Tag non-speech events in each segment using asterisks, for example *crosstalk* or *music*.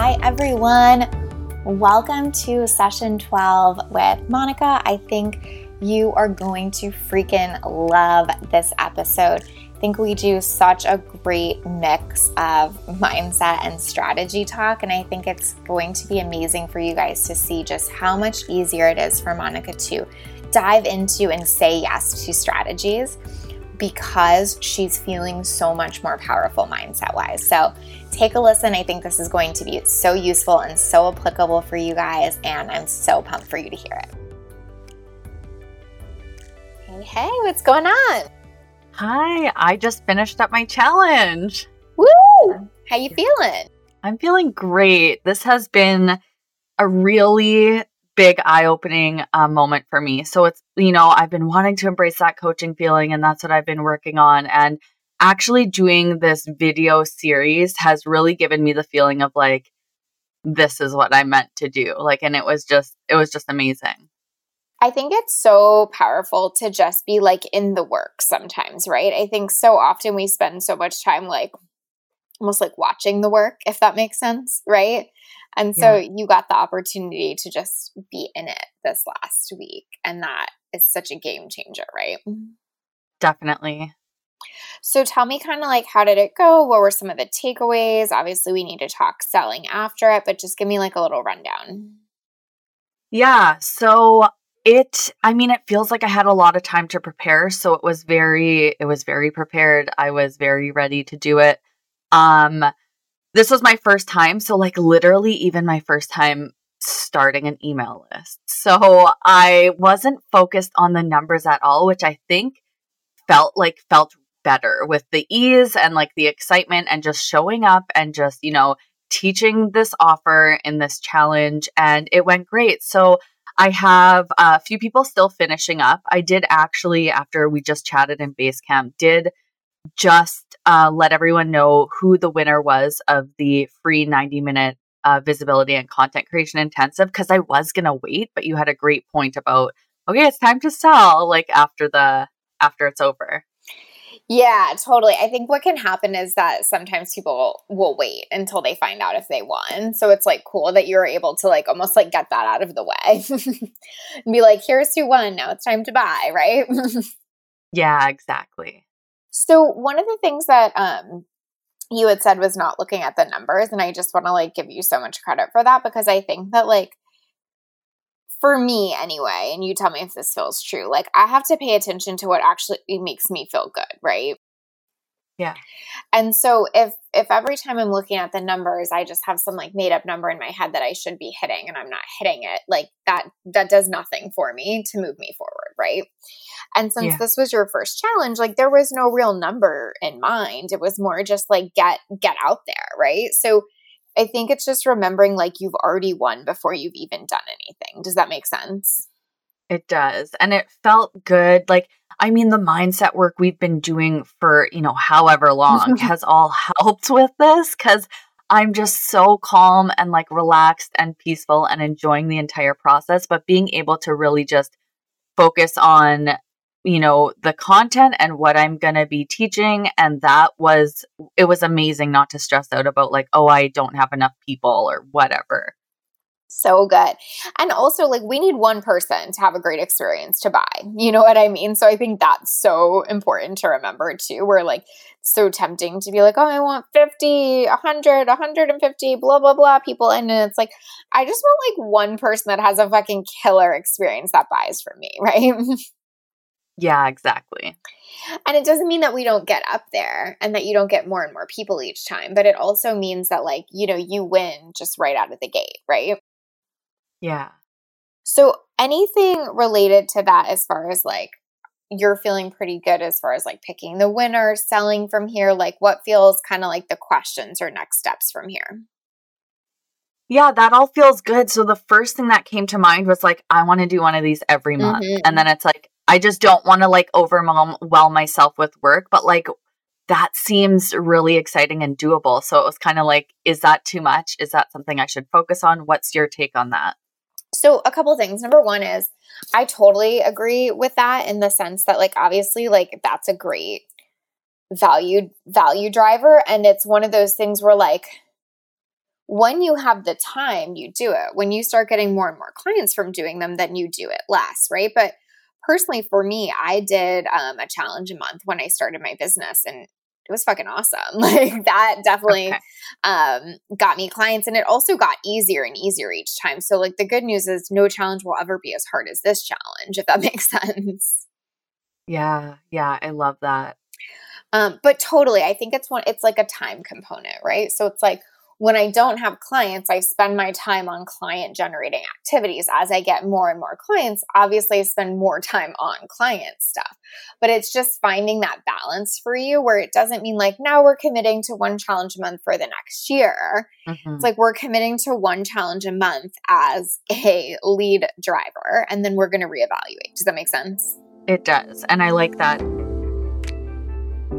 Hi, everyone. Welcome to session 12 with Monica. I think you are going to freaking love this episode. I think we do such a great mix of mindset and strategy talk, and I think it's going to be amazing for you guys to see just how much easier it is for Monica to dive into and say yes to strategies because she's feeling so much more powerful mindset wise. So take a listen. I think this is going to be so useful and so applicable for you guys, and I'm so pumped for you to hear it. Hey, hey, what's going on? Hi, I just finished up my challenge. Woo! How you feeling? I'm feeling great. This has been a really big eye opening uh, moment for me. So it's, you know, I've been wanting to embrace that coaching feeling, and that's what I've been working on. And actually doing this video series has really given me the feeling of like, this is what I meant to do. Like, and it was just, it was just amazing. I think it's so powerful to just be like in the work sometimes, right? I think so often we spend so much time like almost like watching the work, if that makes sense, right? And so yeah. you got the opportunity to just be in it this last week. And that is such a game changer, right? Definitely. So tell me kind of like how did it go? What were some of the takeaways? Obviously, we need to talk selling after it, but just give me like a little rundown. Yeah. So it I mean it feels like I had a lot of time to prepare, so it was very it was very prepared. I was very ready to do it. Um this was my first time. So, like, literally, even my first time starting an email list. So, I wasn't focused on the numbers at all, which I think felt like felt better with the ease and like the excitement and just showing up and just, you know, teaching this offer in this challenge. And it went great. So, I have a few people still finishing up. I did actually, after we just chatted in Basecamp, did just uh, let everyone know who the winner was of the free 90 minute uh, visibility and content creation intensive because I was gonna wait, but you had a great point about okay, it's time to sell like after the after it's over. Yeah, totally. I think what can happen is that sometimes people will wait until they find out if they won. So it's like cool that you're able to like almost like get that out of the way *laughs* and be like, here's who won. Now it's time to buy, right? *laughs* yeah, exactly. So one of the things that um, you had said was not looking at the numbers, and I just want to like give you so much credit for that because I think that like for me anyway, and you tell me if this feels true, like I have to pay attention to what actually makes me feel good, right? Yeah. And so if if every time I'm looking at the numbers, I just have some like made up number in my head that I should be hitting and I'm not hitting it, like that that does nothing for me to move me forward, right? And since yeah. this was your first challenge, like there was no real number in mind. It was more just like get get out there, right? So I think it's just remembering like you've already won before you've even done anything. Does that make sense? It does. And it felt good. Like, I mean, the mindset work we've been doing for, you know, however long *laughs* has all *laughs* helped with this because I'm just so calm and like relaxed and peaceful and enjoying the entire process. But being able to really just focus on, you know, the content and what I'm going to be teaching. And that was, it was amazing not to stress out about like, oh, I don't have enough people or whatever so good. And also, like, we need one person to have a great experience to buy. You know what I mean? So I think that's so important to remember too. We're like so tempting to be like, oh, I want 50, 100, 150, blah, blah, blah people. And it's like, I just want like one person that has a fucking killer experience that buys for me, *laughs* right? Yeah, exactly. And it doesn't mean that we don't get up there and that you don't get more and more people each time, but it also means that, like, you know, you win just right out of the gate, right? Yeah. So anything related to that as far as like you're feeling pretty good as far as like picking the winner, selling from here? Like, what feels kind of like the questions or next steps from here? Yeah, that all feels good. So the first thing that came to mind was like, I want to do one of these every month. Mm-hmm. And then it's like, I just don't want to like overwhelm myself with work, but like that seems really exciting and doable. So it was kind of like, is that too much? Is that something I should focus on? What's your take on that? So, a couple things. Number one is I totally agree with that in the sense that, like, obviously, like, that's a great value value driver. And it's one of those things where like when you have the time you do it. When you start getting more and more clients from doing them then you do it less right? But personally for me i did um, a challenge a month when i started my business. And it was fucking awesome. *laughs* Like that definitely okay. um, got me clients and it also got easier and easier each time. So like the good news is no challenge will ever be as hard as this challenge, if that *laughs* makes sense. Yeah, yeah, I love that. Um, but totally, I think it's one it's like a time component, right? So it's like when I don't have clients, I spend my time on client generating activities. As I get more and more clients, obviously I spend more time on client stuff. But it's just finding that balance for you where it doesn't mean like now we're committing to one challenge a month for the next year. Mm-hmm. It's like we're committing to one challenge a month as a lead driver and then we're going to reevaluate. Does that make sense? It does. And I like that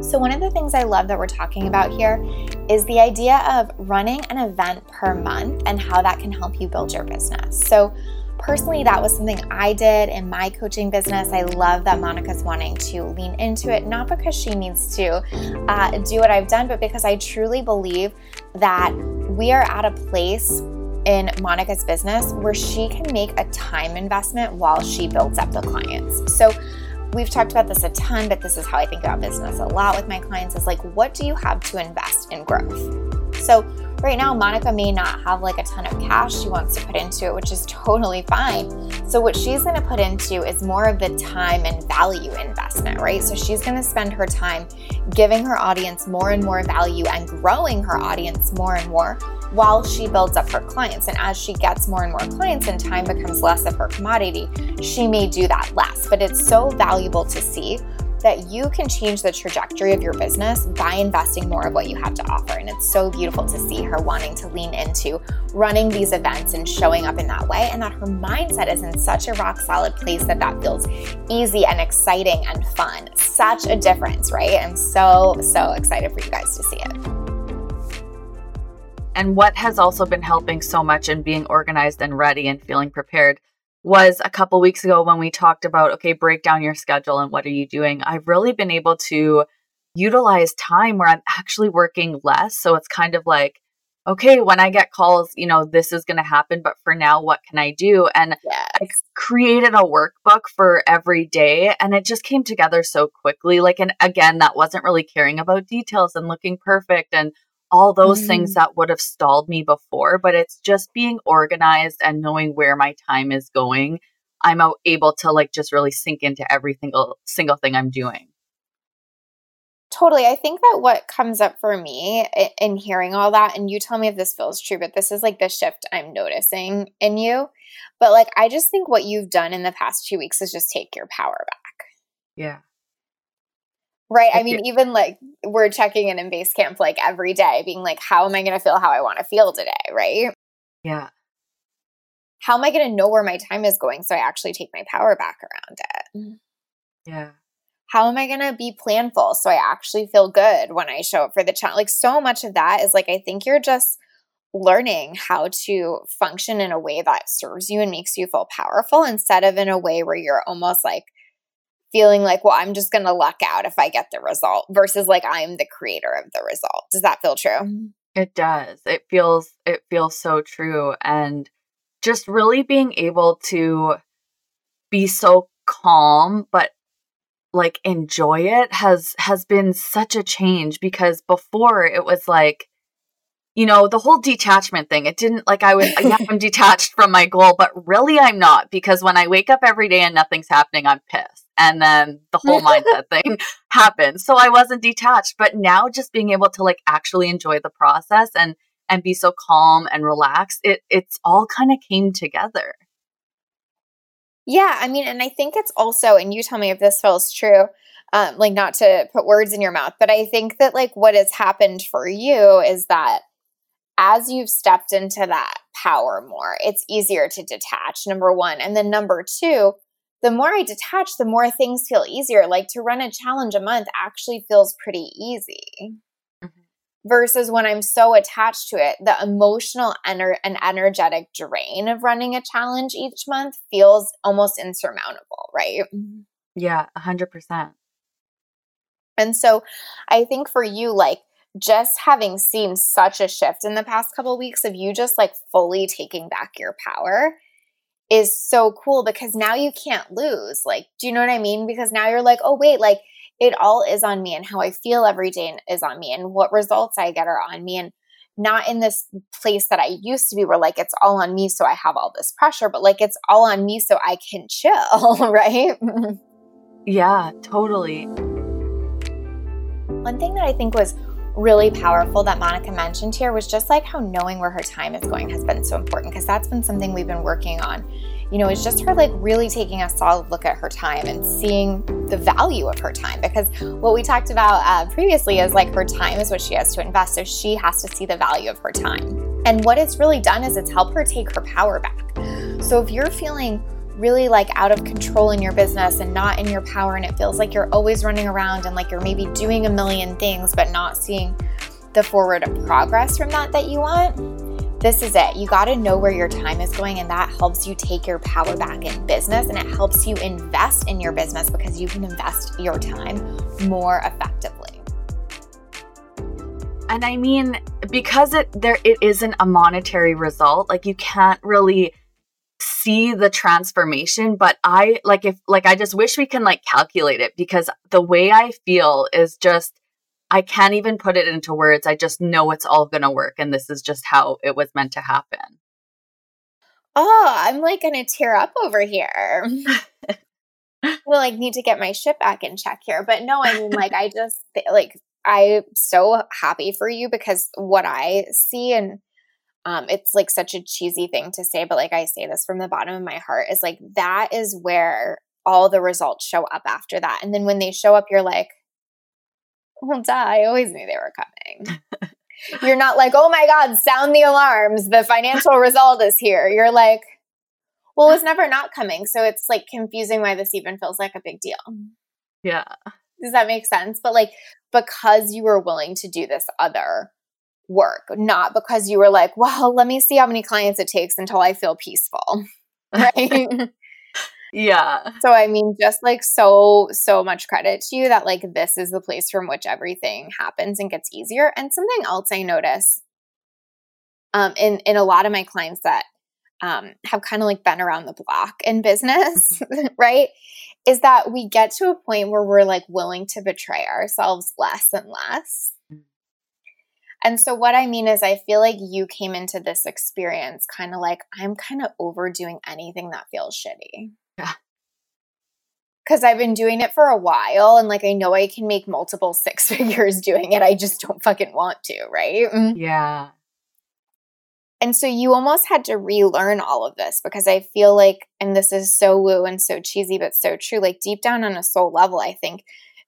so, one of the things I love that we're talking about here is the idea of running an event per month and how that can help you build your business. So, personally, that was something I did in my coaching business. I love that Monica's wanting to lean into it, not because she needs to uh, do what I've done, but because I truly believe that we are at a place in Monica's business where she can make a time investment while she builds up the clients. So, We've talked about this a ton, but this is how I think about business a lot with my clients is like, what do you have to invest in growth? So, right now, Monica may not have like a ton of cash she wants to put into it, which is totally fine. So, what she's going to put into is more of the time and value investment, right? So, she's going to spend her time giving her audience more and more value and growing her audience more and more while she builds up her clients. And as she gets more and more clients and time becomes less of her commodity, she may do that less. But it's so valuable to see that you can change the trajectory of your business by investing more of what you have to offer. And it's so beautiful to see her wanting to lean into running these events and showing up in that way, and that her mindset is in such a rock solid place that that feels easy and exciting and fun. Such a difference, right? I'm so, so excited for you guys to see it. And what has also been helping so much in being organized and ready and feeling prepared was a couple weeks ago when we talked about okay, break down your schedule and what are you doing. I've really been able to utilize time where I'm actually working less. So it's kind of like, okay, when I get calls, you know, this is going to happen, but for now, what can I do? And yes. I created a workbook for every day and it just came together so quickly. Like, and again, that wasn't really caring about details and looking perfect and all those mm-hmm. things that would have stalled me before, but it's just being organized and knowing where my time is going. I'm able to like just really sink into every single single thing I'm doing. Totally. I think that what comes up for me in hearing all that, and you tell me if this feels true, but this is like the shift I'm noticing in you. But like, I just think what you've done in the past two weeks is just take your power back. Yeah. Right. I mean, even like we're checking in in Basecamp like every day, being like, how am I going to feel how I want to feel today? Right. Yeah. How am I going to know where my time is going so I actually take my power back around it? Mm-hmm. Yeah. How am I going to be planful so I actually feel good when I show up for the challenge? Like, so much of that is like, I think you're just learning how to function in a way that serves you and makes you feel powerful instead of in a way where you're almost like, feeling like, well, I'm just going to luck out if I get the result versus like I'm the creator of the result. Does that feel true? It does. It feels it feels so true and just really being able to be so calm but like enjoy it has has been such a change because before it was like you know the whole detachment thing it didn't like i was yeah i'm *laughs* detached from my goal but really i'm not because when i wake up every day and nothing's happening i'm pissed and then the whole *laughs* mindset thing happened. So I wasn't detached, but now just being able to like actually enjoy the process and and be so calm and relaxed, it it's all kind of came together. Yeah, I mean, and I think it's also, and you tell me if this feels true, um, like not to put words in your mouth, but I think that like what has happened for you is that as you've stepped into that power more, it's easier to detach, number one. And then number two, the more I detach, the more things feel easier. Like to run a challenge a month actually feels pretty easy. Mm-hmm. Versus when I'm so attached to it, the emotional ener- and energetic drain of running a challenge each month feels almost insurmountable, right? Yeah, 100%. And so I think for you, like just having seen such a shift in the past couple of weeks of you just like fully taking back your power is so cool because now you can't lose. Like, do you know what I mean? Because now you're like, oh, wait, like it all is on me and how I feel every day is on me and what results I get are on me. And not in this place that I used to be where like it's all on me so I have all this pressure, but like it's all on me so I can chill, *laughs* right? yeah, totally. One thing that I think was really powerful that Monica mentioned here was just like how knowing where her time is going has been so important because that's been something we've been working on. You know, it's just her like really taking a solid look at her time and seeing the value of her time because what we talked about uh, previously is like her time is what she has to invest. So she has to see the value of her time. And what it's really done is it's helped her take her power back. So if you're feeling really like out of control in your business and not in your power and it feels like you're always running around and like you're maybe doing a million things but not seeing the forward progress from that that you want this is it. You got to know where your time is going and that helps you take your power back in business and it helps you invest in your business because you can invest your time more effectively. And i mean because it there it isn't a monetary result like you can't really see the transformation but i like if like i just wish we can like calculate it because the way i feel is just i can't even put it into words. I just know it's all going to work and this is just how it was meant to happen. Oh i'm like gonna tear up over here. *laughs* Well like need to get my shit back in check here but no i mean like *laughs* i just like i'm so happy for you because what i see and um, it's like such a cheesy thing to say, but like I say this from the bottom of my heart is like that is where all the results show up after that. And then when they show up, you're like, well, duh, I always knew they were coming. *laughs* you're not like, oh my God, sound the alarms. The financial result is here. You're like, well, it's never not coming. So it's like confusing why this even feels like a big deal. Yeah. Does that make sense? But like, because you were willing to do this other work, not because you were like, well, let me see how many clients it takes until I feel peaceful. *laughs* Right. yeah. So, I mean, just like so, so much credit to you that like this is the place from which everything happens and gets easier. And something else I notice um, in, in a lot of my clients that um, have kind of like been around the block in business, mm-hmm. *laughs* right? Is that we get to a point where we're like willing to betray ourselves less and less. And so, what I mean is, I feel like you came into this experience kind of like, I'm kind of overdoing anything that feels shitty. Yeah. Because I've been doing it for a while and like I know I can make multiple *laughs* six figures doing it. I just don't fucking want to, right? Mm. Yeah. And so you almost had to relearn all of this because I feel like, and this is so woo and so cheesy, but so true, like deep down on a soul level, I think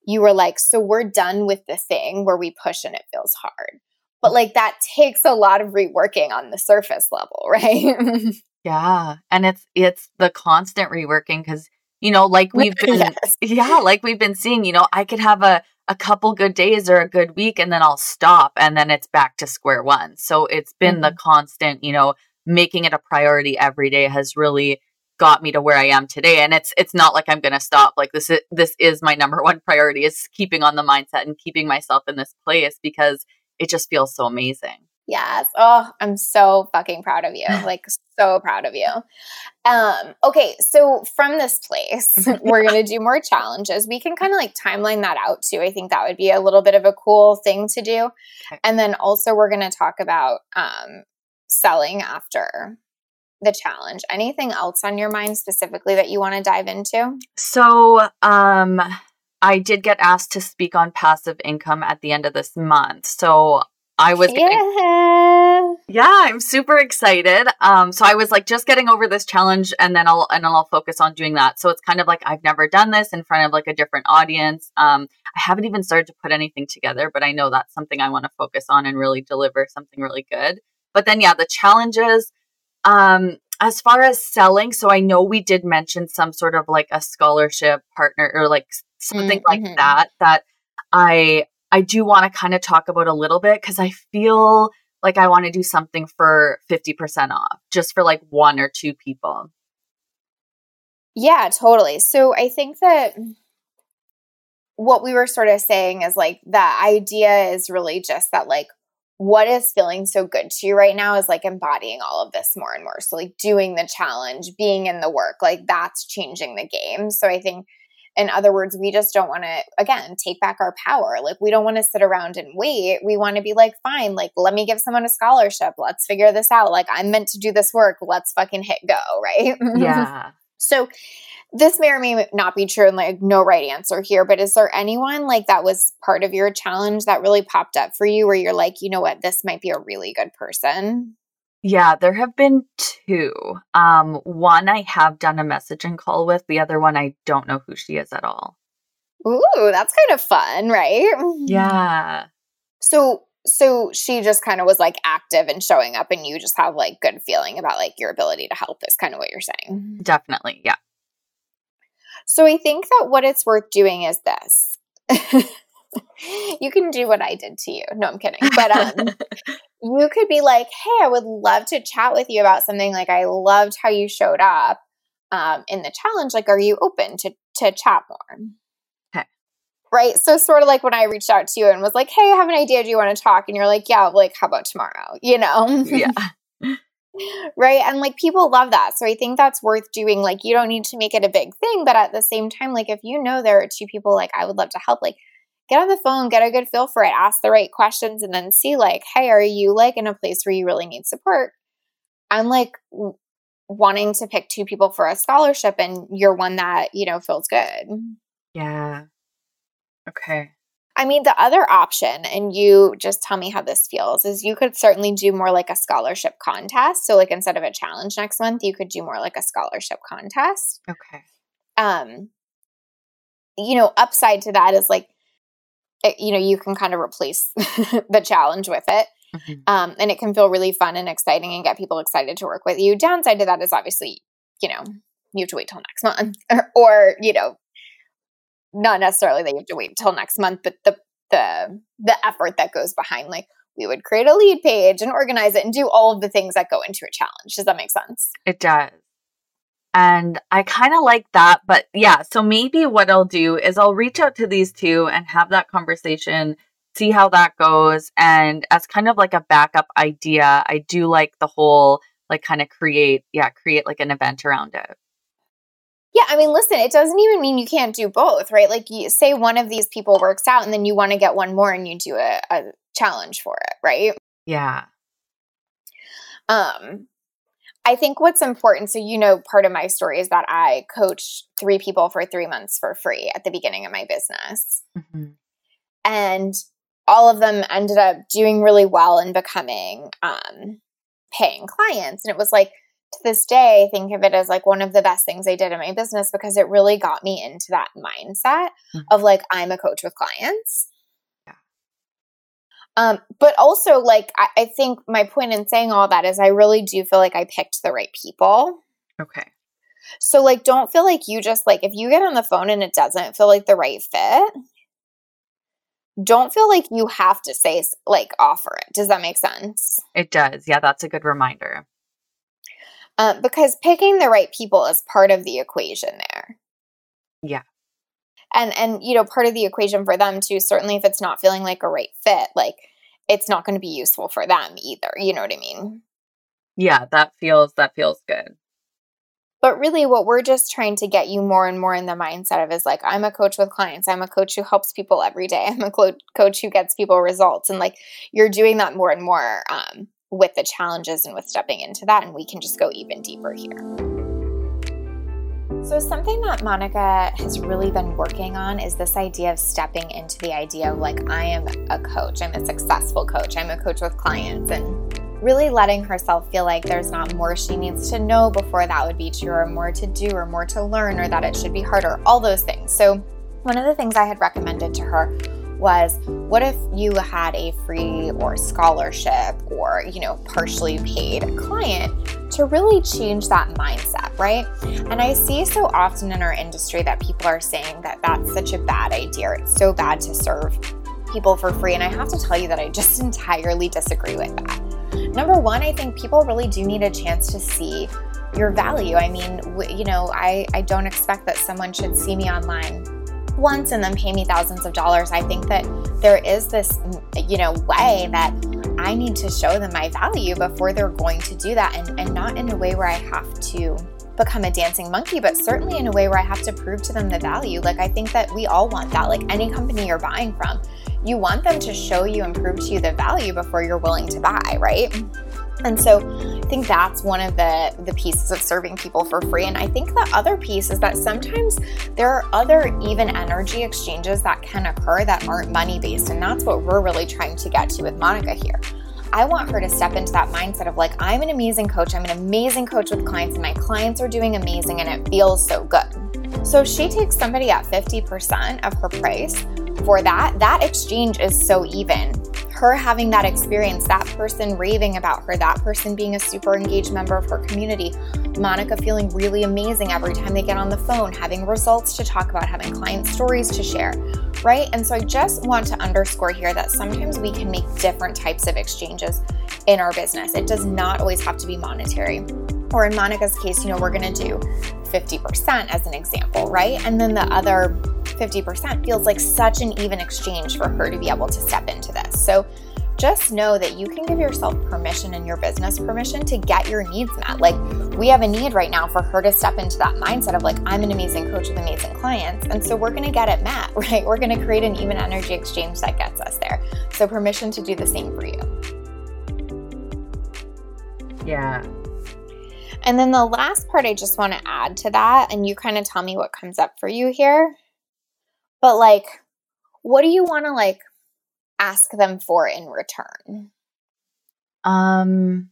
you were like, so we're done with the thing where we push and it feels hard but like that takes a lot of reworking on the surface level *laughs* right yeah and it's it's the constant reworking because you know like we've *laughs* been yes. yeah like we've been seeing you know i could have a a couple good days or a good week and then i'll stop and then it's back to square one so it's been mm-hmm. the constant you know making it a priority every day has really got me to where i am today and it's it's not like i'm going to stop like this is this is my number one priority is keeping on the mindset and keeping myself in this place because it just feels so amazing. Yes. Oh, I'm so fucking proud of you. *laughs* Like so proud of you. Um, okay, so from this place, *laughs* we're gonna do more challenges. We can kind of like timeline that out too. I think that would be a little bit of a cool thing to do. And then also we're gonna talk about um selling after the challenge. Anything else on your mind specifically that you want to dive into? So um I did get asked to speak on passive income at the end of this month. So I was yeah. Yeah, I'm super excited. Um, so I was like just getting over this challenge and then I'll and then I'll focus on doing that. So it's kind of like I've never done this in front of like a different audience. Um, I haven't even started to put anything together, but I know that's something I want to focus on and really deliver something really good. But then yeah, the challenges, um, as far as selling, so I know we did mention some sort of like a scholarship partner or like something mm-hmm. like that that I I do want to kind of talk about a little bit because I feel like I want to do something for 50% off just for like one or two people. Yeah, totally. So I think that what we were sort of saying is like the idea is really just that like what is feeling so good to you right now is like embodying all of this more and more. So like doing the challenge, being in the work, like that's changing the game. So I think in other words, we just don't want to, again, take back our power. Like, we don't want to sit around and wait. We want to be like, fine, like, let me give someone a scholarship. Let's figure this out. Like, I'm meant to do this work. Let's fucking hit go, *laughs* right? Yeah. *laughs* so, this may or may not be true and like no right answer here, but is there anyone like that was part of your challenge that really popped up for you where you're like, you know what, this might be a really good person? Yeah, there have been two. Um, one I have done a messaging call with. The other one I don't know who she is at all. Ooh, that's kind of fun, right? Yeah. So so she just kind of was like active and showing up and you just have like good feeling about like your ability to help is kind of what you're saying. Definitely. Yeah. So I think that what it's worth doing is this. *laughs* *laughs* you can do what I did to you. No, I'm kidding. But um *laughs* you could be like, hey, I would love to chat with you about something. Like, I loved how you showed up um, in the challenge. Like, are you open to, to chat more? Okay. Right. So, sort of like when I reached out to you and was like, hey, I have an idea. Do you want to talk? And you're like, yeah, like, how about tomorrow? You know? Yeah. *laughs* right. And like, people love that. So, I think that's worth doing. Like, you don't need to make it a big thing. But at the same time, like, if you know there are two people, like, I would love to help, like, get on the phone, get a good feel for it, ask the right questions, and then see, like, hey, are you like in a place where you really need support? I'm like wanting to pick two people for a scholarship, and you're one that, you know, feels good. Yeah. Okay. I mean, the other option, and you just tell me how this feels, is you could certainly do more like a scholarship contest. So, like, instead of a challenge next month, you could do more like a scholarship contest. Okay. Um, you know, upside to that is like it, you know, you can kind of replace *laughs* the challenge with it. Mm-hmm. Um, and it can feel really fun and exciting and get people excited to work with you. Downside to that is obviously, you know, you have to wait till next month *laughs* or, or you know, not necessarily that you have to wait until next month, but the the the effort that goes behind like we would create a lead page and organize it and do all of the things that go into a challenge. Does that make sense? It does. And I kind of like that. But yeah, so maybe what I'll do is I'll reach out to these two and have that conversation, see how that goes. And as kind of like a backup idea, I do like the whole like kind of create, yeah, create like an event around it. Yeah, I mean, listen, it doesn't even mean you can't do both, right? Like, you say one of these people works out, and then you want to get one more, and you do a, a challenge for it, right? Yeah. Um, I think what's important, so you know, part of my story is that I coached three people for three months for free at the beginning of my business. Mm-hmm. And all of them ended up doing really well and becoming um, paying clients. And it was like, to this day, I think of it as like one of the best things I did in my business because it really got me into that mindset mm-hmm. of like, I'm a coach with clients. Um, but also, like, I, I think my point in saying all that is I really do feel like I picked the right people. Okay. So, like, don't feel like you just, like, if you get on the phone and it doesn't feel like the right fit, don't feel like you have to say, like, offer it. Does that make sense? It does. Yeah, that's a good reminder. Um, because picking the right people is part of the equation there. Yeah and and you know part of the equation for them too certainly if it's not feeling like a right fit like it's not going to be useful for them either you know what i mean? Yeah that feels that feels good. But really what we're just trying to get you more and more in the mindset of is like i'm a coach with clients i'm a coach who helps people every day *laughs* i'm a co- coach who gets people results and like you're doing that more and more um, with the challenges and with stepping into that and we can just go even deeper here so, something that Monica has really been working on is this idea of stepping into the idea of like, I am a coach, I'm a successful coach, I'm a coach with clients. And really letting herself feel like there's not more she needs to know before that would be true, or more to do, or more to learn, or that it should be harder, all those things. So, one of the things I had recommended to her was what if you had a free or scholarship or, you know, partially paid client to really change that mindset, right? And I see so often in our industry that people are saying that that's such a bad idea. It's so bad to serve people for free. And I have to tell you that I just *laughs* entirely disagree with that. Number one, I think people really do need a chance to see your value. I mean, you know, I, I don't expect that someone should see me online once and then pay me thousands of dollars. I think that there is this, you know, way that I need to show them my value before they're going to do that and, and not in a way where I have to become a dancing monkey, but certainly in a way where I have to prove to them the value. Like, I think that we all want that. Like, any company you're buying from, you want them to show you and prove to you the value before you're willing to buy, right? And so I think that's one of the, the pieces of serving people for free. And I think the other piece is that sometimes there are other even energy exchanges that can occur that aren't money based. And that's what we're really trying to get to with Monica here. I want her to step into that mindset of like, I'm an amazing coach. I'm an amazing coach with clients, and my clients are doing amazing, and it feels so good. So she takes somebody at 50% of her price for that. That exchange is so even her having that experience, that person raving about her, that person being a super engaged member of her community, Monica feeling really amazing every time they get on the phone, having results to talk about, having client stories to share, right? And so I just want to underscore here that sometimes we can make different types of exchanges in our business. It does not always have to be monetary. Or in Monica's case, you know, we're going to do 50% as an example, right? And then the other 50% feels like such an even exchange for her to be able to step into this. So just know that you can give yourself permission and your business permission to get your needs met. Like, we have a need right now for her to step into that mindset of, like, I'm an amazing coach with amazing clients. And so we're going to get it met, *laughs* right? We're going to create an even energy exchange that gets us there. So, permission to do the same for you. Yeah. And then the last part I just want to add to that, and you kind of tell me what comes up for you here. But like, what do you want to like ask them for in return? Um,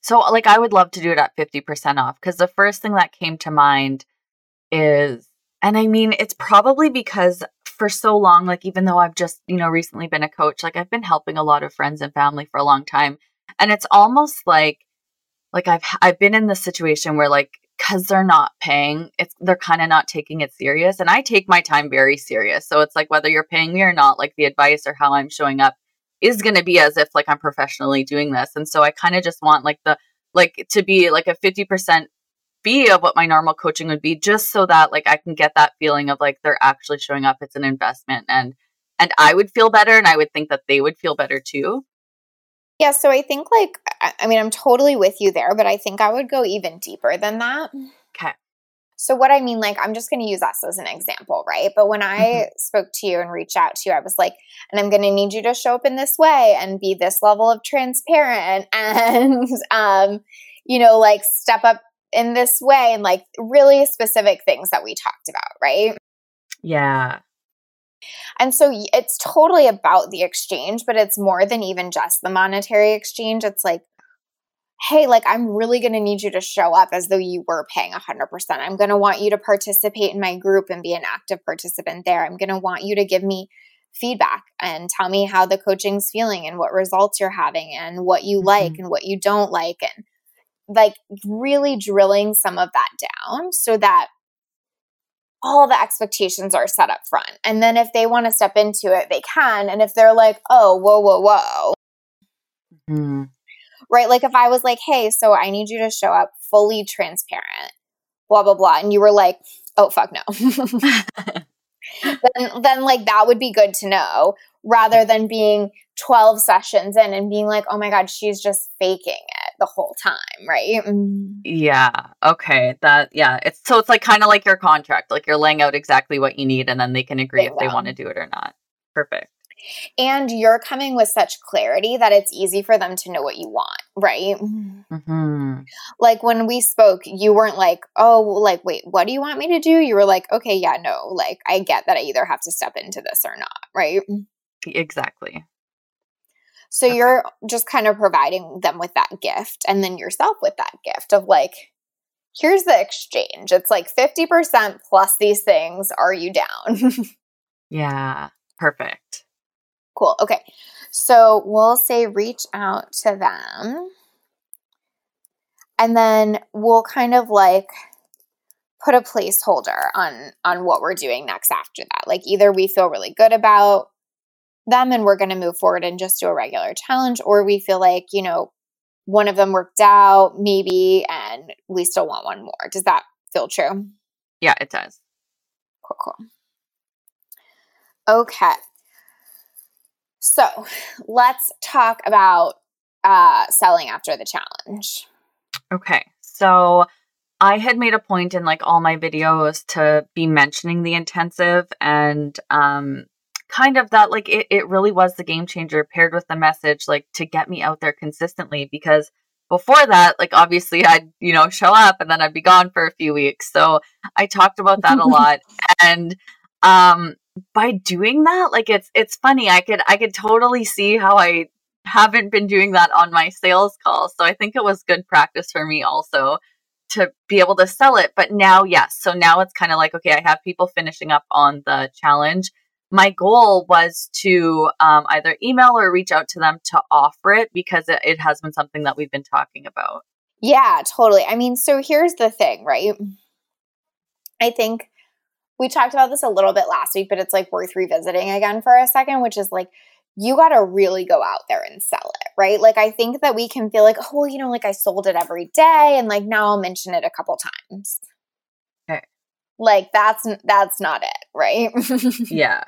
so like I would love to do it at 50% off because the first thing that came to mind is, and I mean, it's probably because for so long, like even though I've just, you know, recently been a coach, like I've been helping a lot of friends and family for a long time. And it's almost like, like I've, I've been in this situation where like because they're not paying, it's they're kind of not taking it serious. And I take my time very serious. So it's like whether you're paying me or not, like the advice or how I'm showing up is going to be as if like I'm professionally doing this. And so I kind of just want like the like to be like a 50% fee of what my normal coaching would be just so that like I can get that feeling of like they're actually showing up it's an investment and and I would feel better and I would think that they would feel better too. Yeah, so I think like I mean I'm totally with you there, but I think I would go even deeper than that. Okay. So what I mean like I'm just going to use us as an example, right? But when I mm-hmm. spoke to you and reached out to you, I was like, and I'm going to need you to show up in this way and be this level of transparent *laughs* and um you know like step up in this way and like really specific things that we talked about, right? Yeah. And so it's totally about the exchange, but it's more than even just the monetary exchange. It's like, hey, like I'm really going to need you to show up as though you were paying 100%. I'm going to want you to participate in my group and be an active participant there. I'm going to want you to give me feedback and tell me how the coaching's feeling and what results you're having and what you mm-hmm. like and what you don't like and like really drilling some of that down so that all the expectations are set up front. And then if they want to step into it, they can. And if they're like, oh, whoa, whoa, whoa. Mm. Right? Like if I was like, hey, so I need you to show up fully transparent, blah, blah, blah. And you were like, oh, fuck no. *laughs* then, then like that would be good to know rather than being 12 sessions in and being like, oh my God, she's just faking it the whole time, right? Mm. Yeah. Okay. That, yeah. It's so it's like kind of like your contract, like you're laying out exactly what you need and then they can agree if they want to do it or not. Perfect. And you're coming with such clarity that it's easy for them to know what you want, right? Mm-hmm. Like when we spoke, you weren't like, oh, like, wait, what do you want me to do? You were like, okay, yeah, no, like, I get that I either have to step into this or not, right? Exactly. So you're just kind of providing them with that gift and then yourself with that gift of like, here's the exchange. It's like 50% plus these things. Are you down? *laughs* yeah, perfect. Cool. Okay. So we'll say reach out to them. And then we'll kind of like put a placeholder on on what we're doing next after that. Like either we feel really good about them and we're going to move forward and just do a regular challenge or we feel like, you know, one of them worked out maybe and we still want one more. Does that feel true? Yeah, it does. Cool, cool. Okay. So let's talk about uh, selling after the challenge. Okay. So I had made a point in like all my videos to be mentioning the intensive and um, kind of that like it, it really was the game changer paired with the message like to get me out there consistently because before that like obviously i'd you know show up and then i'd be gone for a few weeks. So i talked about that a *laughs* lot and um by doing that like it's it's funny i could i could totally see how i haven't been doing that on my sales calls so i think it was good practice for me also to be able to sell it. But now yes so now it's kind of like okay i have people finishing up on the challenge my goal was to um, either email or reach out to them to offer it because it, it has been something that we've been talking about. Yeah, totally. I mean, so here's the thing, right? I think we talked about this a little bit last week, but it's like worth revisiting again for a second, which is like, you got to really go out there and sell it, right? Like, I think that we can feel like, oh, well, you know, like I sold it every day and like now I'll mention it a couple times. Okay. Like, that's, that's not it, right? *laughs* yeah.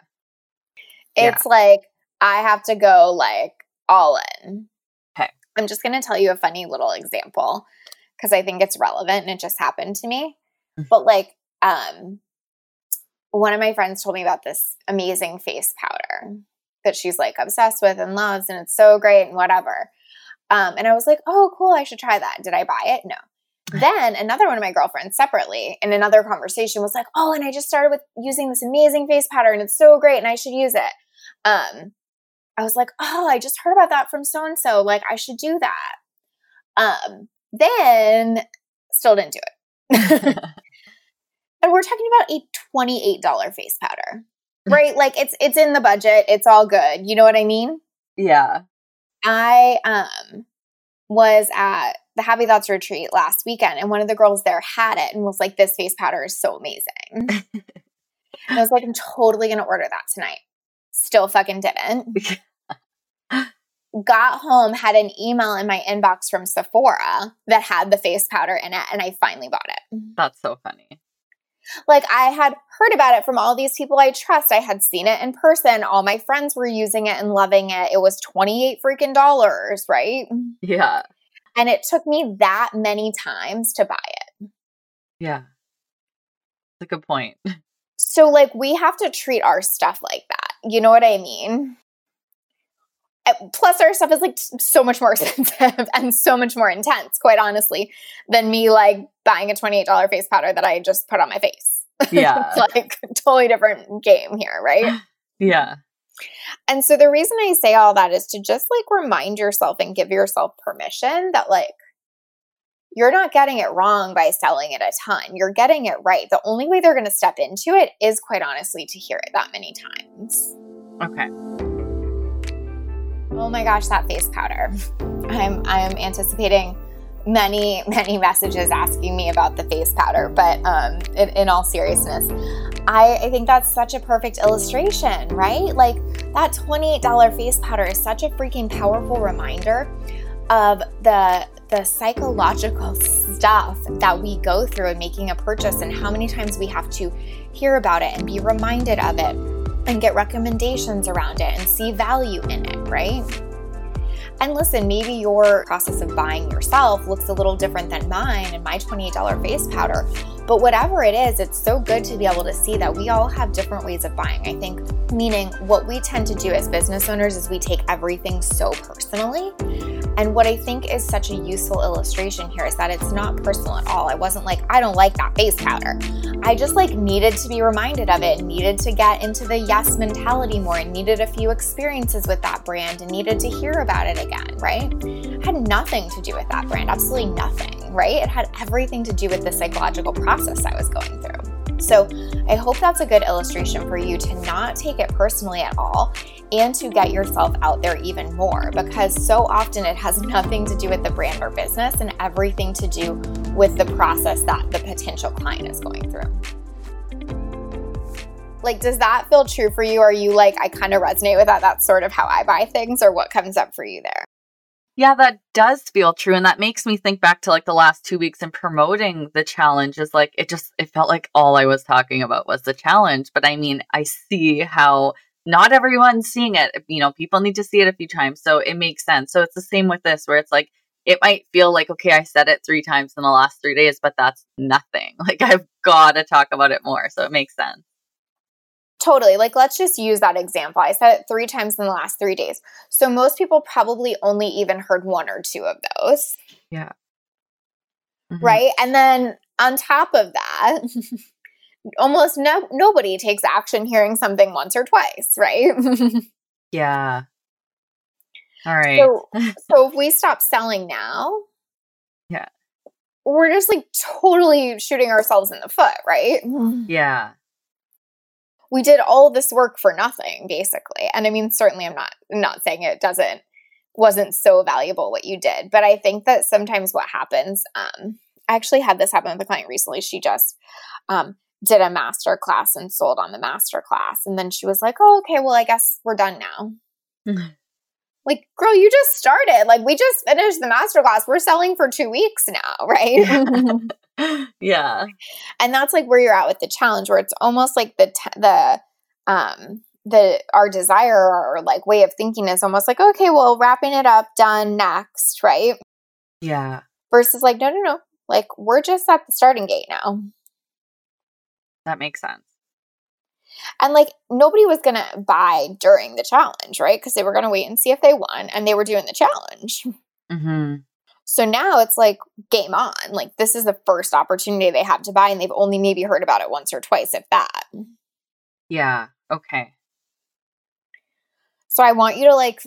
It's yeah. like I have to go like all in. Okay. I'm just going to tell you a funny little example because I think it's relevant and it just happened to me. Mm-hmm. But like um one of my friends told me about this amazing face powder that she's like obsessed with and loves and it's so great and whatever. Um, and I was like, oh, cool, I should try that. Did I buy it? No. then another one of my girlfriends separately in another conversation was like, oh, and I just started with using this amazing face powder and it's so great and I should use it um, I was like, oh, I just heard about that from so and so. Like, I should do that. Um, then still didn't do it. *laughs* and we're talking about a $28 face powder. Right? like it's it's in the budget. It's all good. You know what I mean? Yeah. I um was at the Happy Thoughts retreat last weekend and one of the girls there had it and was like, This face powder is so amazing. *laughs* and I was like, I'm totally gonna order that tonight. Still fucking didn't. *laughs* Got home, had an email in my inbox from Sephora that had the face powder in it, and I finally bought it. That's so funny. Like I had heard about it from all these people I trust. I had seen it in person. All my friends were using it and loving it. It was 28 freaking dollars, right? Yeah. And it took me that many times to buy it. Yeah. That's a good point. *laughs* So like we have to treat our stuff like that. You know what I mean? Eh, plus, our stuff is like so much more *laughs* expensive and so much more intense, quite honestly, than me like buying a $28 face powder that I just put on my face. *laughs* Yeah. it's like totally different game here, right? *sighs* Yeah. And so the reason I say all that is to just like remind yourself and give yourself permission that like you're not getting it wrong by selling it a ton. You're getting it right. The only way they're going to step into it is quite honestly to hear it that many times. Okay. Oh my gosh, that face powder. I'm I'm anticipating many many messages asking me about the face powder, but um, in, in all seriousness, I, I think that's such a perfect illustration, right? Like that $28 face powder is such a freaking powerful reminder of the the psychological stuff that we go through in making a purchase and how many times we have to hear about it and be reminded of it and get recommendations around it and see value in it, right? And listen, maybe your process of buying yourself looks a little different than mine and my $28 face powder. But whatever it is, it's so good to be able to see that we all have different ways of buying. I think, meaning what we tend to do as business owners is we take everything so personally And what I think is such a useful illustration here is that it's not personal at all. I wasn't like, I don't like that face powder. I just like needed to be reminded of it, needed to get into the yes mentality more, and needed a few experiences with that brand and needed to hear about it again, right? It had nothing to do with that brand, absolutely nothing, right? It had everything to do with the psychological process I was going through. So I hope that's a good illustration for you to not take it personally at all and to get yourself out there even more because so often it has *laughs* nothing to do with the brand or business and everything to do with the process that the potential client is going through. Like, does that feel true for you? Are you like, I kind of resonate with that? That's sort of how I buy things, or what comes up for you there? Yeah, that does feel true. And that makes me think back to like the last two weeks in promoting the challenge is like, it just, it felt like all I was talking about was the challenge. But I mean, I see how not everyone's seeing it. You know, people need to see it a few times. So it makes sense. So it's the same with this, where it's like, it might feel like, okay, I said it three times in the last three days, but that's nothing. *laughs* Like I've got to talk about it more. So it makes sense. Totally. Like, let's just use that example. I said it three times in the last three days. So, most people probably only even heard one or two of those. Yeah. Mm-hmm. Right. And then on top of that, *laughs* almost no, nobody takes action hearing something once or twice. Right. *laughs* yeah. All right. So, *laughs* so, if we stop selling now, yeah, we're just like totally shooting ourselves in the foot. Right. Yeah we did all this work for nothing basically. And i mean certainly i'm not I'm not saying it doesn't wasn't so valuable what you did but i think that sometimes what happens um i actually had this happen with a client recently. She just um did a master class and sold on the master class. And then she was like oh okay well i guess we're done now. Like girl you just started. Like we just finished the master class. We're selling for two weeks now *laughs* right *laughs* *laughs* yeah. And that's like where you're at with the challenge where it's almost like the t- the um the our desire or like way of thinking is almost like okay, well, wrapping it up, done next, right? Yeah. Versus like no, no, no. Like we're just at the starting gate now. That makes sense. And like nobody was going to buy during the challenge, right? Because they were going to wait and see if they won and they were doing the challenge. hmm so now it's like game on. Like this is the first opportunity they have to buy, and they've only maybe heard about it once or twice, if that. Yeah. Okay. So I want you to like,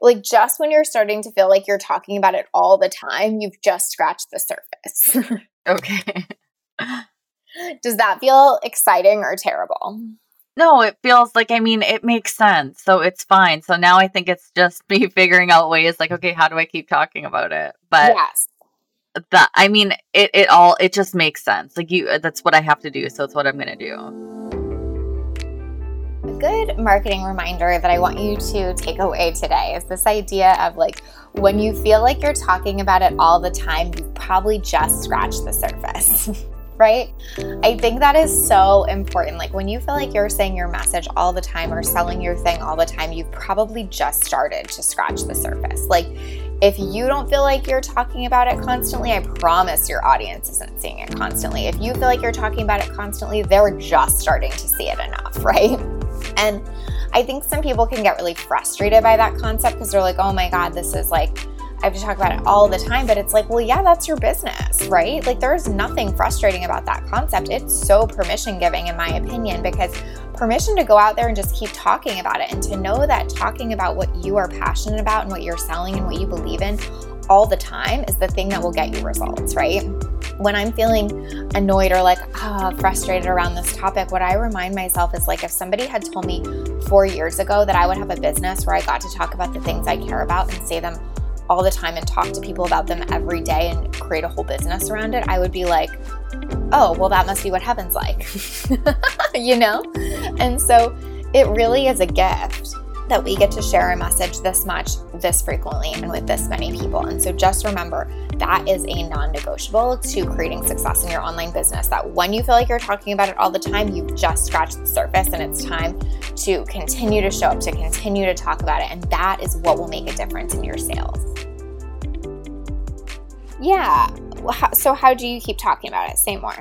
like just when you're starting to feel like you're talking about it all the time, you've just scratched the surface. *laughs* okay. *laughs* Does that feel exciting or terrible? No, it feels like I mean it makes sense. So it's fine. So now I think it's just *laughs* me figuring out ways like okay, how do I keep talking about it? But Yes. That I mean it it all it just makes sense. Like you that's what I have to do. So it's what I'm going to do. A good marketing reminder that I want you to take away today is this idea of like when you feel like you're talking about it all the time, you've probably just scratched the surface. *laughs* right? I think that is so important. Like when you feel like you're saying your message all the time or selling your thing all the time, you've probably just started to scratch the surface. Like if you don't feel like you're talking about it constantly, I promise your audience isn't seeing it constantly. If you feel like you're talking about it constantly, they're just starting to see it enough, *laughs* right? And I think some people can get really frustrated by that concept because they're like, oh my God, this is like, I have to talk about it all the time, but it's like, well, yeah, that's your business, right? Like, there's nothing frustrating about that concept. It's so permission giving, in my opinion, because permission to go out there and just keep talking about it and to know that talking about what you are passionate about and what you're selling and what you believe in all the time is the thing that will get you results, right? When I'm feeling annoyed or like oh, frustrated around this topic, what I remind myself is like if somebody had told me four years ago that I would have a business where I got to talk about the things I care about and say them all the time and talk to people about them every day and create a whole business around it, I would be like, oh, well, that must be what heaven's like, *laughs* you know? And so it really is a gift that we get to share a message this much, this frequently, and with this many people. And so just remember that is a non negotiable to creating success in your online business. That when you feel like you're talking about it all the time, you've just scratched the surface and it's time to continue to show up, to continue to talk about it. And that is what will make a difference in your sales. Yeah. So, how do you keep talking about it? Say more.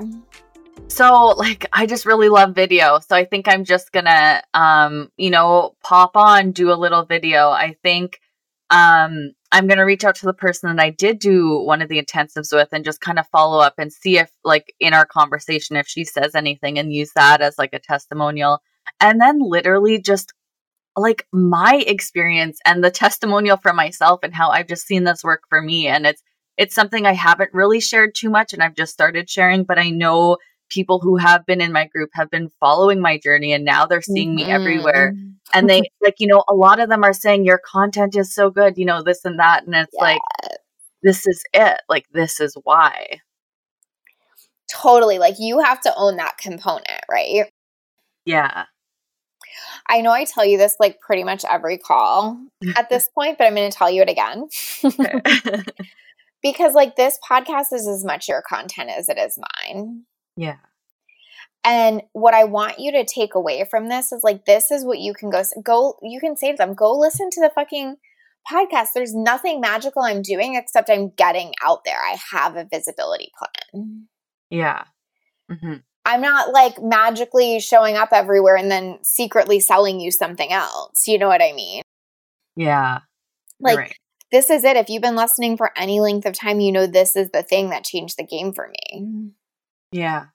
So, like, I just really love video. So, I think I'm just gonna, um, you know, pop on, do a little video. I think um, I'm to reach out to the person that I did do one of the intensives with and just kind of follow up and see if, like, in our conversation, if she says anything and use that as like a testimonial. And then literally just like my experience and the testimonial for myself and how I've just seen this work for me. And it's, it's something I haven't really shared too much and I've just started sharing, but I know people who have been in my group have been following my journey and now they're seeing me everywhere. Mm-hmm. And they *laughs* like, you know, a lot of them are saying your content is so good, you know, this and that. And it's yeah. like, this is it. Like, this is why. Totally. Like, you have to own that component, right? Yeah. I know I tell you this like pretty much every call at this *laughs* point, but I'm going to tell you it again. *laughs* because like this podcast is as much your content as it is mine. Yeah. And what I want you to take away from this is like this is what you can go go you can save them. Go listen to the fucking podcast. There's nothing magical I'm doing except I'm getting out there. I have a visibility plan. Yeah. Mm-hmm. I'm not like magically showing up everywhere and then secretly selling you something else. You know what I mean? Yeah. Like right. this is it. If you've been listening for any length of time, you know this is the thing that changed the game for me. Yeah.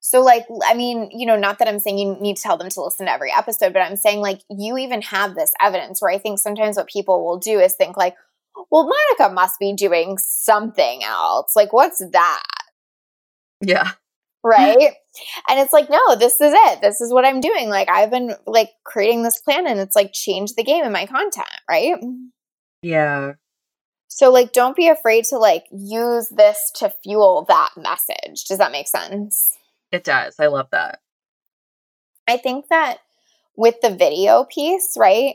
So, like, I mean, you know, not that I'm saying you need to tell them to listen to every episode, but I'm saying, like, you even have this evidence where I think sometimes what people will do is think, like, well, Monica must be doing something else. Like, what's that? Yeah. *laughs* Right. and it's like, no, this is it. This is what I'm doing. Like, I've been like creating this plan and it's like changed the game in my content. Right. Yeah. So like don't be afraid to like use this to fuel that message. Does that make sense? It does. I love that. I think that with the video piece, right?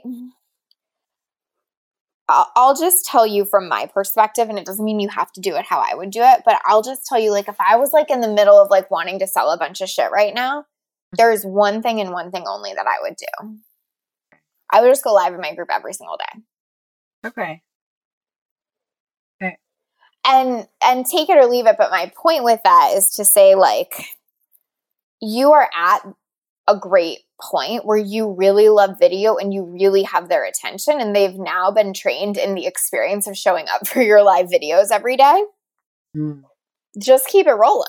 I'll just tell you from my perspective, and it doesn't mean you have to do it how I would do it, but I'll just tell you like if I was like in the middle of like wanting to sell a bunch of shit right now, mm-hmm. there's one thing and one thing only that I would do. I would just go live in my group every single day. Okay and and take it or leave it but my point with that is to say like you are at a great point where you really love video and you really have their attention and they've now been trained in the experience of showing up *laughs* for your live videos every day. Mm. just keep it rolling.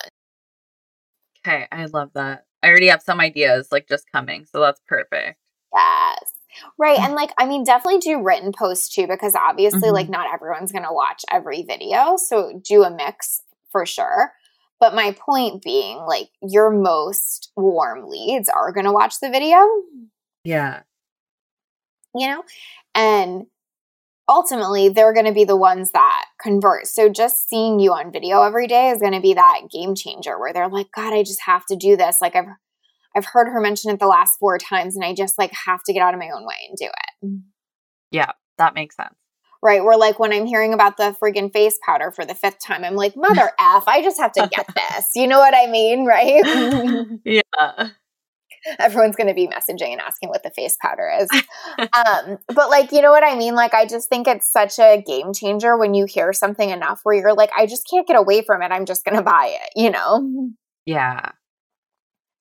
Okay i love that. I already have some ideas like just coming so that's perfect. Yes Right. And like, I mean, definitely do written posts too, because obviously, mm-hmm. like, not everyone's going to watch every video. So do a mix for sure. But my point being, like, your most warm leads are going to watch the video. Yeah. You know? And ultimately, they're going to be the ones that convert. So just seeing you on video every day is going to be that game changer where they're like, God, I just have to do this. Like, I've I've heard her mention it the last four times and I just like have to get out of my own way and do it. Yeah, that makes sense. Right. Where like when I'm hearing about the friggin' face powder for the fifth time, I'm like, mother *laughs* F, I just have to get this. You know what I mean? Right? *laughs* yeah. Everyone's going to be messaging and asking what the face powder is. um, but like, you know what I mean? Like, I just think it's such a game changer when you hear something enough where you're like, I just can't get away from it. I'm just going to buy it, you know? Yeah.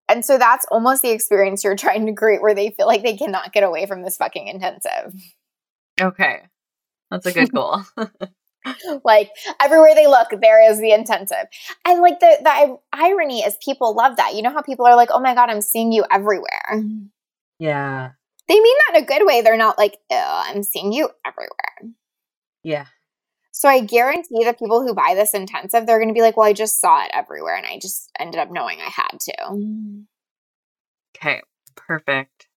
And so that's almost the experience you're trying to create where they feel like they cannot get away from this fucking intensive. Okay. That's a good *laughs* goal. *laughs* like everywhere they look, there is the intensive. And like the, the irony is people love that. You know how people are like, oh my God, I'm seeing you everywhere. Yeah. They mean that in a good way. They're not like, oh, I'm seeing you everywhere. Yeah. So I guarantee the people who buy this intensive, they're going to be like, well, I just saw it everywhere and I just ended up knowing I had to. Okay, perfect.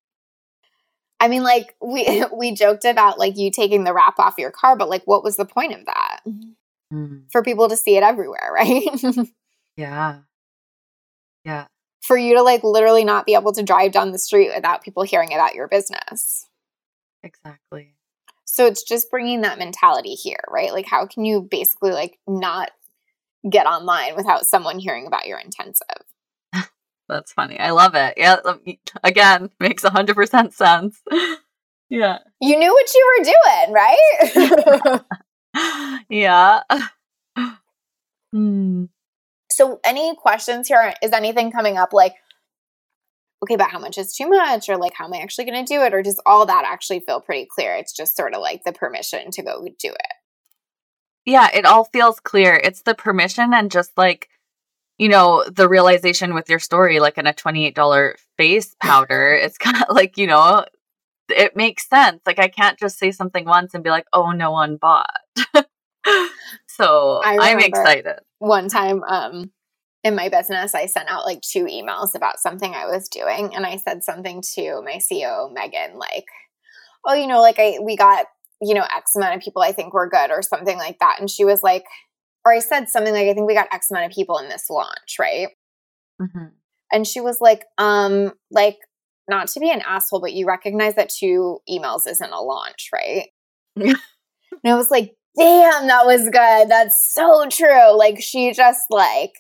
I mean, like we *laughs* we joked about like you taking the wrap off your car, but like, what was the point of that? Mm. For people to see it everywhere, *laughs* right? yeah, yeah. For you to like literally not be able to drive down the street without people hearing about your business. Exactly. So it's just bringing that mentality here, right? Like, how can you basically like not get online without someone hearing about your intensive? *laughs* That's funny. I love it. Yeah. Again, *laughs* makes 100% sense. *laughs* yeah. You knew what you were doing, right? yeah. Hmm. So, any questions here? Is anything coming up like, okay, but how much is too much? Or like, how am I actually going to do it? Or does all that actually feel pretty clear? It's just sort of like the permission to go do it. Yeah, it all feels clear. It's the permission and just like, you know, the realization with your story, like in a $28 face *laughs* powder, it's kind of like, you know, it makes sense. Like, I can't just say something once and be like, oh, no one bought. *laughs* so I'm excited. One time, um, in my business, I sent out like two emails about something I was doing. And I said something to my CEO, Megan, like, oh, you know, like I, we got, you know, X amount of people I think were good or something like that. And she was like, or I said something like, I think we got X amount of people in this launch, right? Mm-hmm. And she was like, um, like, not to be an asshole, but you recognize that two emails isn't a launch, right? and I was like, damn, that was good. That's so true. Like, she just like,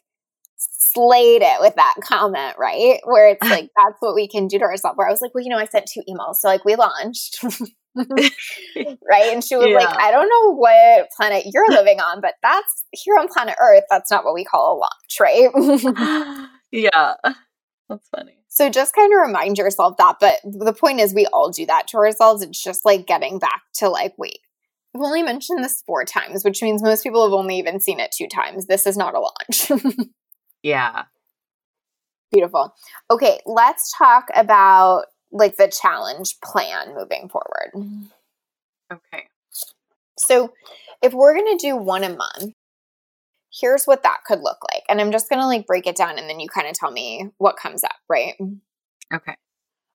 slayed it with that comment, right? Where it's *laughs* like, that's what we can do to ourselves. Where I was like, well, you know, I sent two emails. So, like, we launched. *laughs* right? And she was yeah. like, I don't know what planet you're *laughs* living on, but that's here on planet Earth. That's not what we call a launch, right? yeah. That's funny. So just kind of remind yourself that. But the point is, we all do that to ourselves. It's just like getting back to like, wait, I've only mentioned this four times, which means most people have only even seen it two times. This is not a launch. Yeah. Beautiful. Okay, let's talk about like the challenge plan moving forward. Mm-hmm. Okay. So, if we're going to do one a month, here's what that could look like. And I'm just going to like break it down and then you kind of tell me what comes up, right? Okay.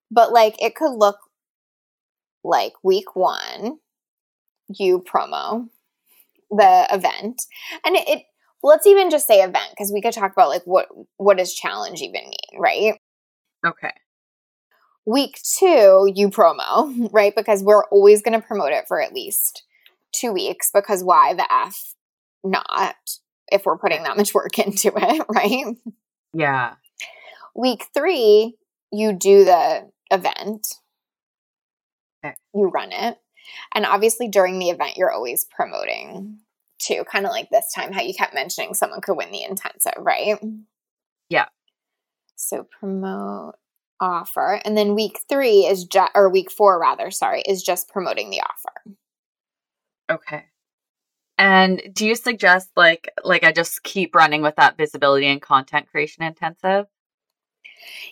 But like it could look like week 1 you promo the event. And it, it let's even just say event because we could talk about like what what does challenge even mean, right? Okay. Week two, you promo, *laughs* right? Because we're always going to promote it for at least two weeks because why the F not if we're putting that much work *laughs* into it, right? Yeah. Week three, you do the event, okay. you run it. And obviously, during the event, you're always promoting too, kind of like this time, how you kept mentioning someone could win the intensive, right? Yeah. So promote offer. And then week three is just, or week four rather, sorry, is just promoting the offer. Okay. And do you suggest like like I just keep running with that visibility and content creation intensive?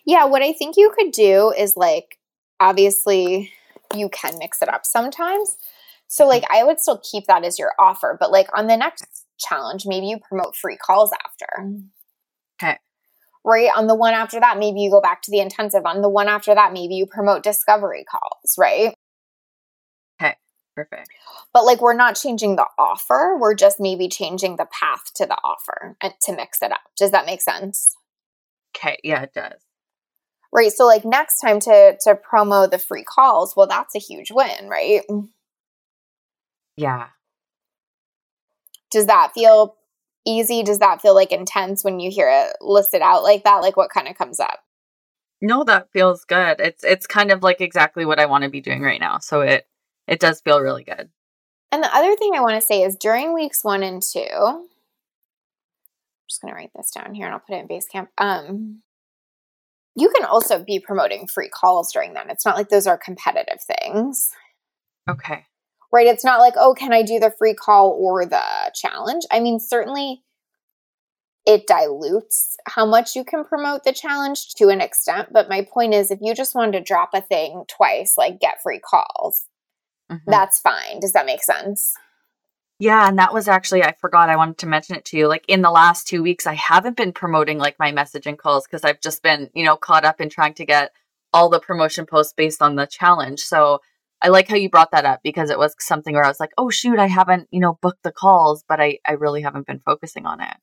Yeah, what I think you could do is like obviously you can mix it up sometimes. So like I would still keep that as your offer, but like on the next challenge, maybe you promote free calls after. Mm. Okay. Right. On the one after that, maybe you go back to the intensive. On the one after that, maybe you promote discovery calls, right? Okay. Perfect. But like we're not changing the offer. We're just maybe changing the path to the offer and to mix it up. Does that make sense? Okay. Yeah, it does. Right. So like next time to to promo the free calls, well, that's a huge win, right? Yeah. Does that feel easy? Does that feel like intense when you hear it listed out like that? Like what kind of comes up? No, that feels good. It's it's kind of like exactly what I want to be doing right now. So it it does feel really good. And the other thing I want to say is during weeks 1 and 2, I'm just going to write this down here and I'll put it in Basecamp. Um you can also be promoting free calls during that. It's not like those are competitive things. Okay right? It's not like, oh, can I do the free call or the challenge? I mean, certainly it dilutes how much you can promote the challenge to an extent. But my point is, if you just wanted to drop a thing twice, like get free calls, mm-hmm. that's fine. Does that make sense? Yeah, and that was actually I forgot I wanted to mention it to you. Like in the last 2 weeks I haven't been promoting like my messaging calls cuz I've just been, you know, caught up in trying to get all the promotion posts based on the challenge. So I like how you brought that up because it was something where I was like, oh shoot, I haven't, you know, booked the calls, but I, I really haven't been focusing on it.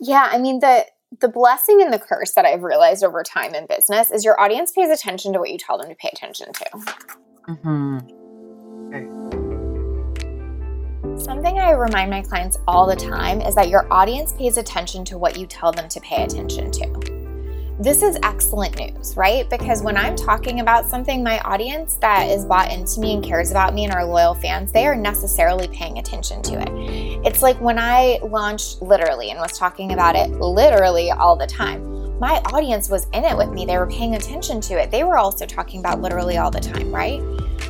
Yeah, I mean the the blessing and the curse that I've realized over time in business is your audience pays attention to what you tell them to pay attention to. Mm-hmm. Okay. Something I remind my clients all the time is that your audience pays attention to what you tell them to pay attention to. This is excellent news, right? Because when I'm talking about something, my audience that is bought into me and cares about me and are loyal fans, they are necessarily paying attention to it. It's like when I launched literally and was talking about it literally all the time. My audience was in it with me. They were paying attention to it. They were also talking about literally all the time, right?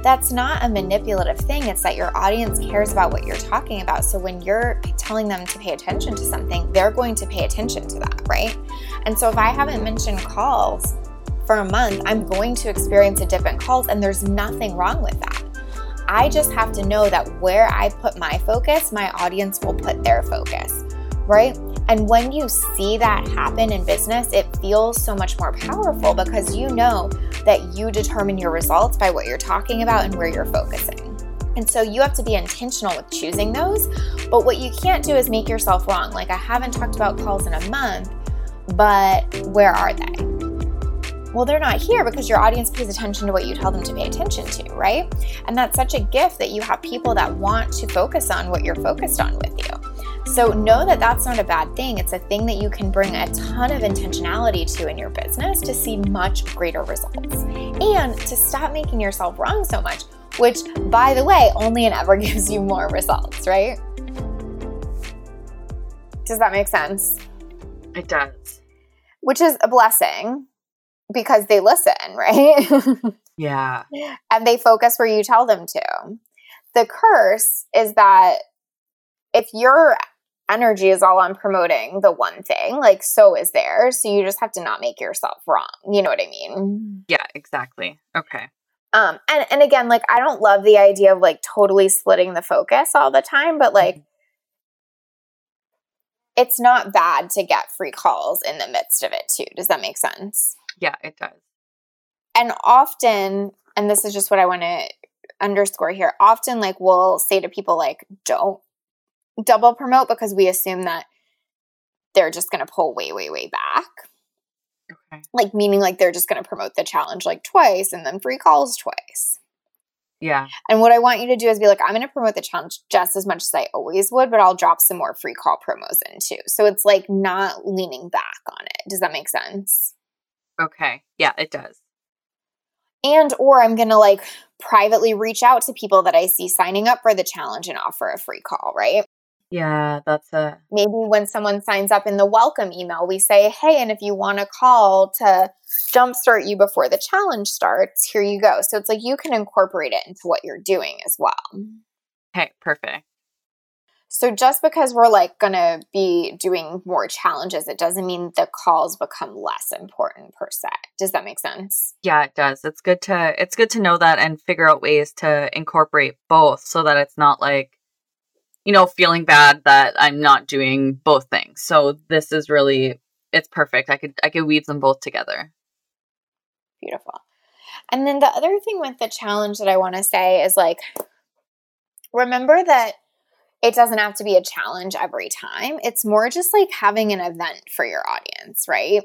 That's not a manipulative thing. It's that your audience cares about what you're talking about. So when you're telling them to pay attention to something, they're going to pay attention to that, right? And so if I haven't mentioned calls for a month, I'm going to experience a dip in calls, and there's nothing wrong with that. I just have to know that where I put my focus, my audience will put their focus, right? And when you see that happen in business, it feels so much more powerful because you know that you determine your results by what you're talking about and where you're focusing. And so you have to be intentional with choosing those. But what you can't do is make yourself wrong. Like, I haven't talked about calls in a month, but where are they? Well, they're not here because your audience pays attention to what you tell them to pay attention to, right? And that's such a gift that you have people that want to focus on what you're focused on with you. So know that that's not a bad thing. It's a thing that you can bring a ton of intentionality to in your business to see much greater results and to stop making yourself wrong so much, which, by the way, only and ever *laughs* gives you more results, right? Does that make sense? It does. Which is a blessing because they listen, *laughs* right? yeah. And they focus where you tell them to. The curse is that if your energy is all on promoting the one thing, like so is there. So you just have to not make yourself wrong. You know what I mean? Yeah, exactly. Okay. Um, and, and again, like I don't love the idea of like totally splitting the focus all the time, but like mm-hmm. it's not bad to get free calls in the midst of it too. Does that make sense? Yeah, it does. And often, and this is just what I want to underscore here, often like we'll say to people like don't double promote because we assume that they're just going to pull way way way back. Okay. Like meaning like they're just going to promote the challenge like twice and then free calls twice. Yeah. And what I want you to do is be like, I'm going to promote the challenge just as much as I always would, but I'll drop some more free call promos in too. So it's like not leaning back on it. Does that make sense? Okay. Yeah, it does. And or I'm going to like privately reach out to people that I see signing up for the challenge and offer a free call, right? Yeah, that's a maybe when someone signs up in the welcome email, we say, Hey, and if you want a call to jumpstart you before the challenge starts, here you go. So it's like you can incorporate it into what you're doing as well. Okay, perfect. So just because we're like going to be doing more challenges, it doesn't mean the calls become less important per se. Does that make sense? Yeah, it does. It's good to it's good to know that and figure out ways to incorporate both so that it's not like you know, feeling bad that I'm not doing both things. So this is really it's perfect. I could I could weave them both together. Beautiful. And then the other thing with the challenge that I want to say is like remember that it doesn't have to be a challenge every time. It's more just like having an event for your audience, right?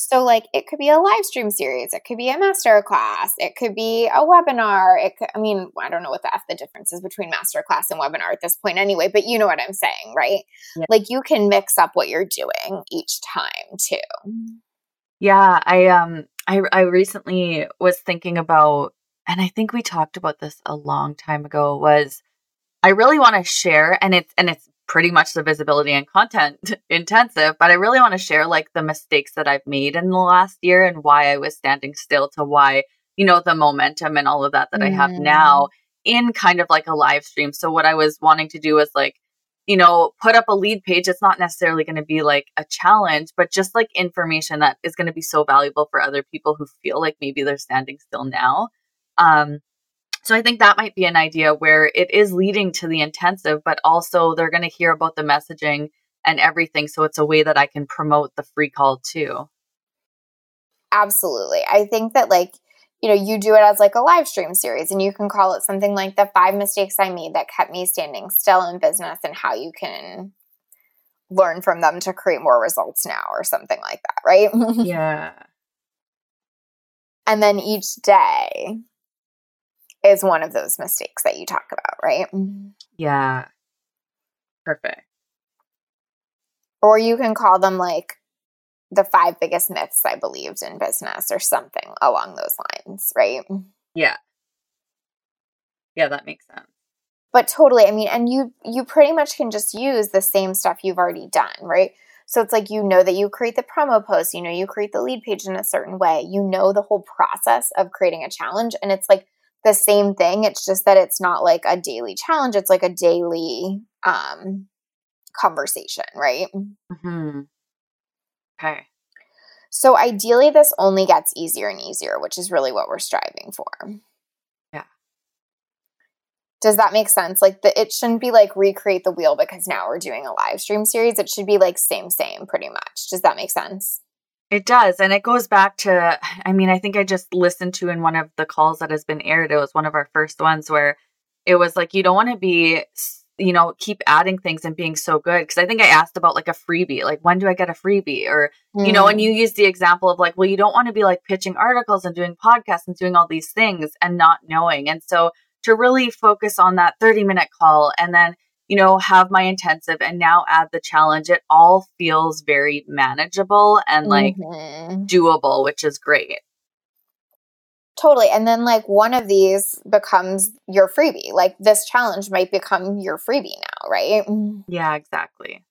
So, like, it could be a live stream series, it could be a master class, it could be a webinar. It could, I mean, I don't know what the F the difference is between master class and webinar at this point, anyway, but you know what I'm saying, right? Yeah. Like, you can mix up what you're doing each time, too. Yeah, I um I I recently was thinking about and I think we talked about this a long time ago was I really want to share and it's and it's pretty much the visibility and content *laughs* intensive, but I really want to share like the mistakes that I've made in the last year and why I was standing still to why, you know, the momentum and all of that that mm. I have now mm. in kind of like a live stream. So what I was wanting to do was like you know, put up a lead page. It's not necessarily going to be like a challenge, but just like information that is going to be so valuable for other people who feel like maybe they're standing still now. Um, so I think that might be an idea where it is leading to the intensive, but also they're going to hear about the messaging and everything. So it's a way that I can promote the free call too. Absolutely. I think that like, you know, you do it as like a live stream series and you can call it something like the five mistakes I made that kept me standing still in business and how you can learn from them to create more results now or something like that, right? *laughs* Yeah. and then each day is one of those mistakes that you talk about, right? Mm-hmm. Yeah. Perfect. Or you can call them like the five biggest myths I believed in business or something along those lines, right? Yeah. Yeah, that makes sense. But totally, I mean, and you you pretty much can just use the same stuff you've already done, right? So it's like you know that you create the promo post, you know, you create the lead page in a certain way, you know the whole process of creating a challenge. And it's like the same thing. It's just that it's not like a daily challenge, it's like a daily um, conversation, right? Mm-hmm. Okay. So ideally, this only gets easier and easier, which is really what we're striving for. Yeah. Does that make sense? Like the it shouldn't be like recreate the wheel because now we're doing a live stream series. It should be like same same pretty much. Does that make sense? It does. And it goes back to I mean, I think I just listened to in one of the calls that has been aired. It was one of our first ones where it was like you don't want to be you know, keep adding things and being so good. Cause I think I asked about like a freebie, like when do I get a freebie? Or, mm. you know, and you use the example of like, well, you don't want to be like pitching articles and doing podcasts and doing all these things and not knowing. And so to really focus on that 30 minute call and then, you know, have my intensive and now add the challenge, it all feels very manageable and like mm-hmm. doable, which is great. Totally. And then, like, one of these becomes your freebie. Like, this challenge might become your freebie now, right? Yeah, exactly.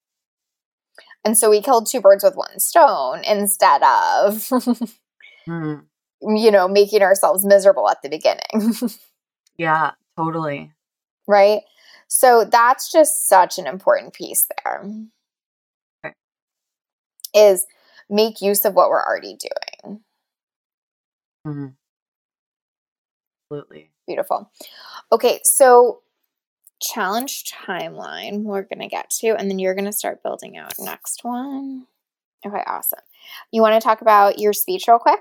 And so we killed two birds with one stone instead of, mm. *laughs* you know, making ourselves miserable at the beginning. *laughs* yeah, totally. Right. So that's just such an important piece there. Okay. Is make use of what we're already doing. Mm-hmm. Absolutely. Beautiful. Okay, so challenge timeline we're going to get to, and then you're going to start building out next one. Okay, awesome. You want to talk about your speech real quick?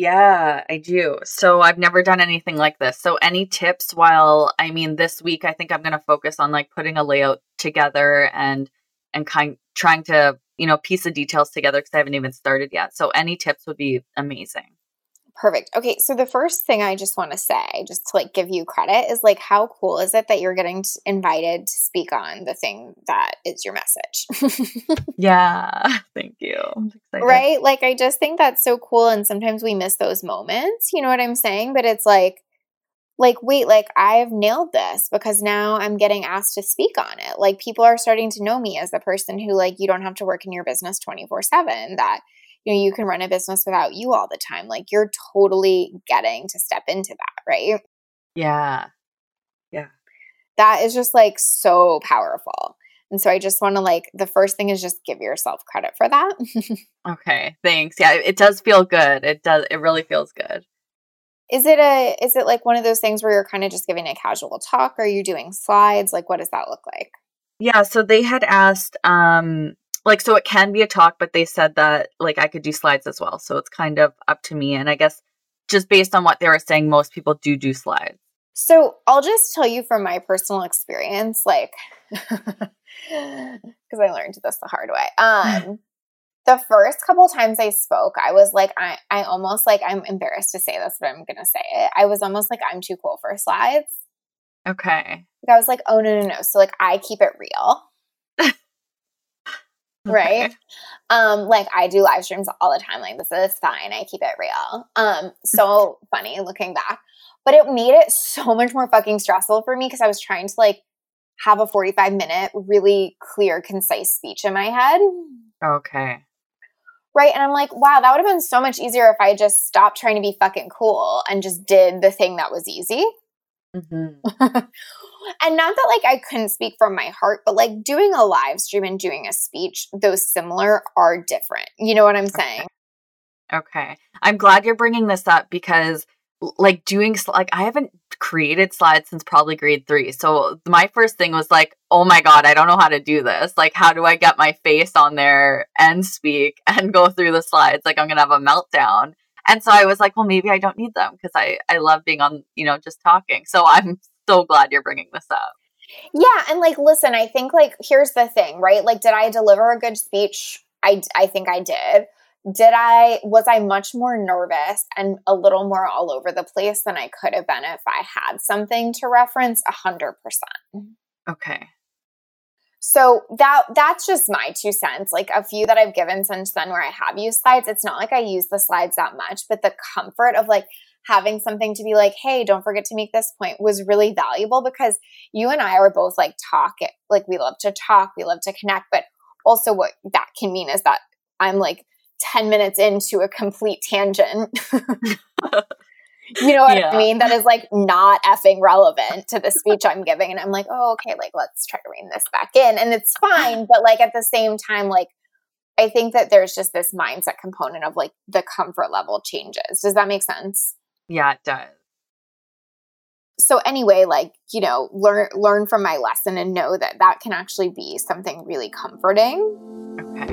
Yeah, I do. So I've never done anything like this. So any tips while I mean this week I think I'm going to focus on like putting a layout together and and kind trying to, you know, piece the details together cuz I haven't even started yet. So any tips would be amazing. Perfect. Okay, so the first thing I just want to say, just to like give you credit, is like how cool is it that you're getting invited to speak on the thing that is your message? *laughs* yeah, *laughs* thank you. Right? Like I just think that's so cool and sometimes we miss those moments, you know what I'm saying? But it's like like wait, like I've nailed this because now I'm getting asked to speak on it. Like people are starting to know me as the person who like you don't have to work in your business 24/7 that you know, you can run a business without you all the time. Like you're totally getting to step into that, right? Yeah. Yeah. That is just like so powerful. And so I just want to like the first thing is just give yourself credit for that. *laughs* okay, thanks. Yeah, it does feel good. It does it really feels good. Is it a is it like one of those things where you're kind of just giving a casual talk? Are you doing slides? Like what does that look like? Yeah, so they had asked um like so it can be a talk but they said that like i could do slides as well. So it's kind of up to me and i guess just based on what they were saying most people do do slides. So i'll just tell you from my personal experience like *laughs* because i learned this the hard way. Um the first couple times i spoke i was like i i almost like i'm embarrassed to say this but i'm gonna say it. I was almost like i'm too cool for slides. Okay. Like, i was like oh no no no. So like i keep it real right? Um like i do live streams all the time like this is fine i keep it real. Um so *laughs* funny looking back but it made it so much more fucking stressful for me because i was trying to like have a 45 minute really clear concise speech in my head. Okay. Right? And i'm like wow that would have been so much easier if i just stopped trying to be fucking cool and just did the thing that was easy. Mm-hmm. *laughs* and not that like I couldn't speak from my heart, but like doing a live stream and doing a speech, those similar are different. You know what I'm saying? Okay. okay. I'm glad you're bringing this up because like doing like I haven't created slides since probably grade 3. So my first thing was like, "Oh my god, I don't know how to do this. Like how do I get my face on there and speak *laughs* and go through the slides? Like I'm going to have a meltdown." And so I was like, well, maybe I don't need them because I, I love being on, you know, just talking. So I'm so glad you're bringing this up. Yeah, and like listen, I think like here's the thing, right? Like did I deliver a good speech? I I think I did. Did I was I much more nervous and a little more all over the place than I could have been if I had something to reference? A hundred percent. Okay. So that that's just my two cents. Like a few that I've given since then where I have used slides. It's not like I use the slides that much, but the comfort of like having something to be like, hey, don't forget to make this point was really valuable because you and I are both like talk like we love to talk, we love to connect, but also what that can mean is that I'm like 10 minutes into a complete tangent. *laughs* you know what yeah. I mean? That is like not effing relevant to the speech I'm giving. And I'm like, oh, okay, like let's try to rein this back in. And it's fine. But like at the same time, like I think that there's just this mindset component of like the comfort level changes. Does that make sense? Yeah, it does. So anyway, like, you know, learn learn from my lesson and know that that can actually be something really comforting. Okay.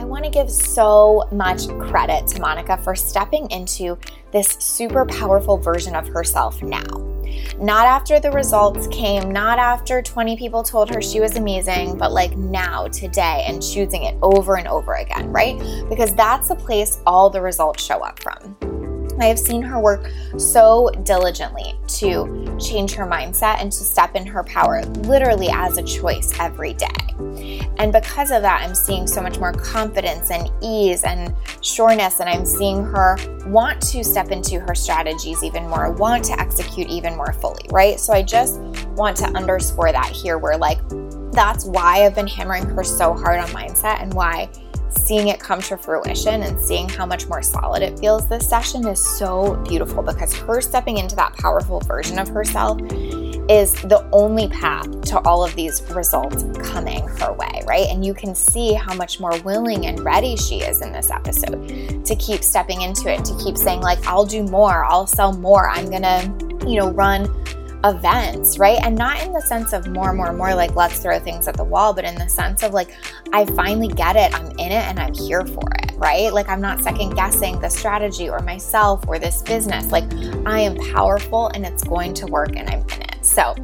I want to give so much credit to Monica for stepping into this super powerful version of herself now. Not after the results came, not after 20 people told her she was amazing, but like now, today, and choosing it over and over again, right? Because that's the place all the results show up from. I have seen her work so diligently to change her mindset and to step in her power, literally as a choice every day. And because of that, I'm seeing so much more confidence and ease and sureness. And I'm seeing her want to step into her strategies even more, want to execute even more fully, right? So I just want to underscore that here, where like, that's why I've been hammering her so hard on mindset and why seeing it come to fruition and seeing how much more solid it feels this session is so beautiful because her stepping into that powerful version of herself is the only path to all of these results coming her way, right? And you can see how much more willing and ready she is in this episode to keep stepping into it, to keep saying, like, I'll do more, I'll sell more, I'm gonna, you know, run events, right? And not in the sense of more, more, more like let's throw things at the wall, but in the sense of like, I finally get it, I'm in it, and I'm here for it, right? Like, I'm not second guessing the strategy or myself or this business. Like, I am powerful and it's going to work and I'm in it. So,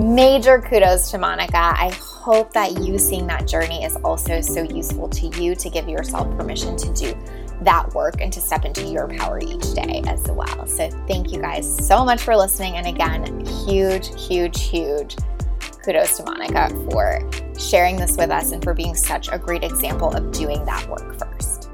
major kudos to Monica. I hope that you seeing that journey is also so useful to you to give yourself permission to do that work and to step into your power each day as well. So, thank you guys so much for listening. And again, huge, huge, huge kudos to Monica for sharing this with us and for being such a great example of doing that work first.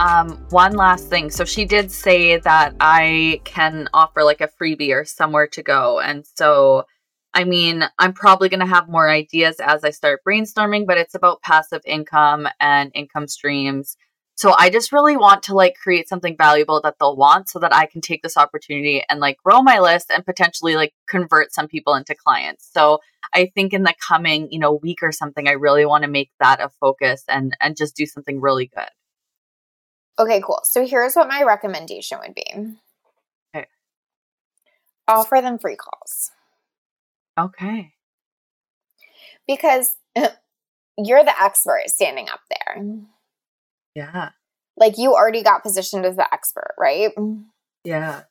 Um, one last thing. So she did say that I can offer like a freebie or somewhere to go. And so I mean, I'm probably going to have more ideas as I start brainstorming, but it's about passive income and income streams. So I just really want to like create something valuable that they'll want so that I can take this opportunity and like grow my list and potentially like convert some people into clients. So I think in the coming, you know, week or something I really want to make that a focus and and just do something really good. Okay, cool. So here's what my recommendation would be. Okay. Offer them free calls. Okay. Because *laughs* you're the expert standing up there. Mm. Yeah. Like you already got positioned as the expert, right? Mm. Yeah.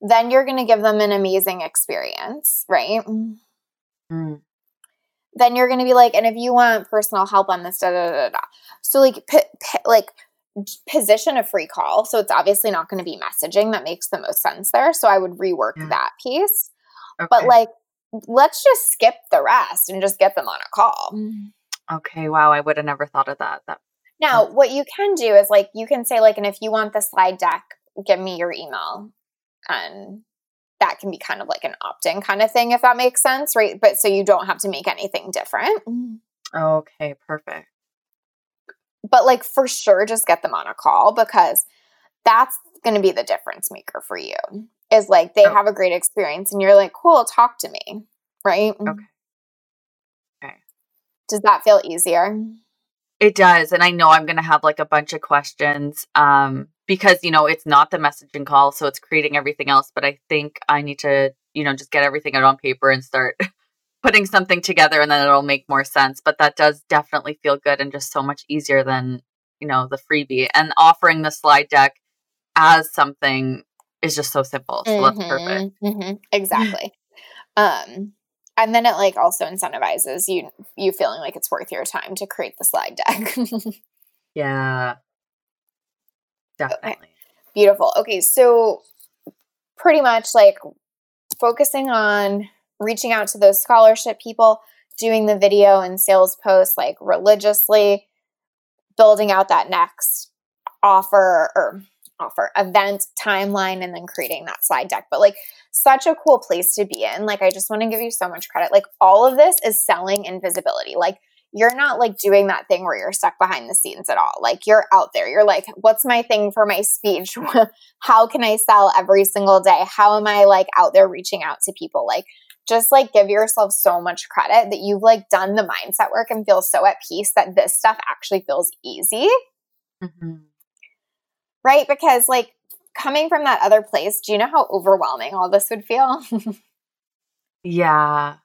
Then you're going to give them an amazing experience, right? Mm. mm. Then you're going to be like, and if you want personal help on this, da da da da. So like, p- p- like position a free call. So it's obviously not going to be messaging that makes the most sense there. So I would rework yeah. that piece. Okay. But like let's just skip the rest and just get them on a call. Mm-hmm. Okay, wow, I would have never thought of that. That Now, what you can do is like you can say like and if you want the slide deck, give me your email. And that can be kind of like an opt-in kind of thing if that makes sense, right? But so you don't have to make anything different. Mm-hmm. Okay, perfect. But like for sure just get them on a call because that's going to be the difference maker for you is like they oh. have a great experience and you're like, cool, talk to me. Right? Okay. Okay. Does that feel easier? It does. And I know I'm going to have like a bunch of questions um, because, you know, it's not the messaging call. So it's creating everything else. But I think I need to, you know, just get everything out on paper and start *laughs* putting something together and then it'll make more sense. But that does definitely feel good and just so much easier than, you know, the freebie and offering the slide deck as something is just so simple. So mm-hmm, that's perfect. Mm-hmm, exactly. um, and then it like also incentivizes you you feeling like it's worth your time to create the slide deck. *laughs* yeah. Definitely. Okay. Beautiful. Okay, so pretty much like focusing on reaching out to those scholarship people, doing the video and sales posts like religiously, building out that next offer or offer event, timeline, and then creating that slide deck. But like, such a cool place to be in. Like, I just want to give you so much credit. Like, all of this is selling invisibility. Like, you're not like doing that thing where you're stuck behind the scenes at all. Like you're out there. You're like, what's my thing for my speech? *laughs* How can I sell every single day? How am I like out there reaching out to people? Like just like give yourself so much credit that you've like done the mindset work and feel so at peace that this stuff actually feels easy. Mm-hmm. Right? Because like coming from that other place, do you know how overwhelming all this would feel? *laughs* yeah.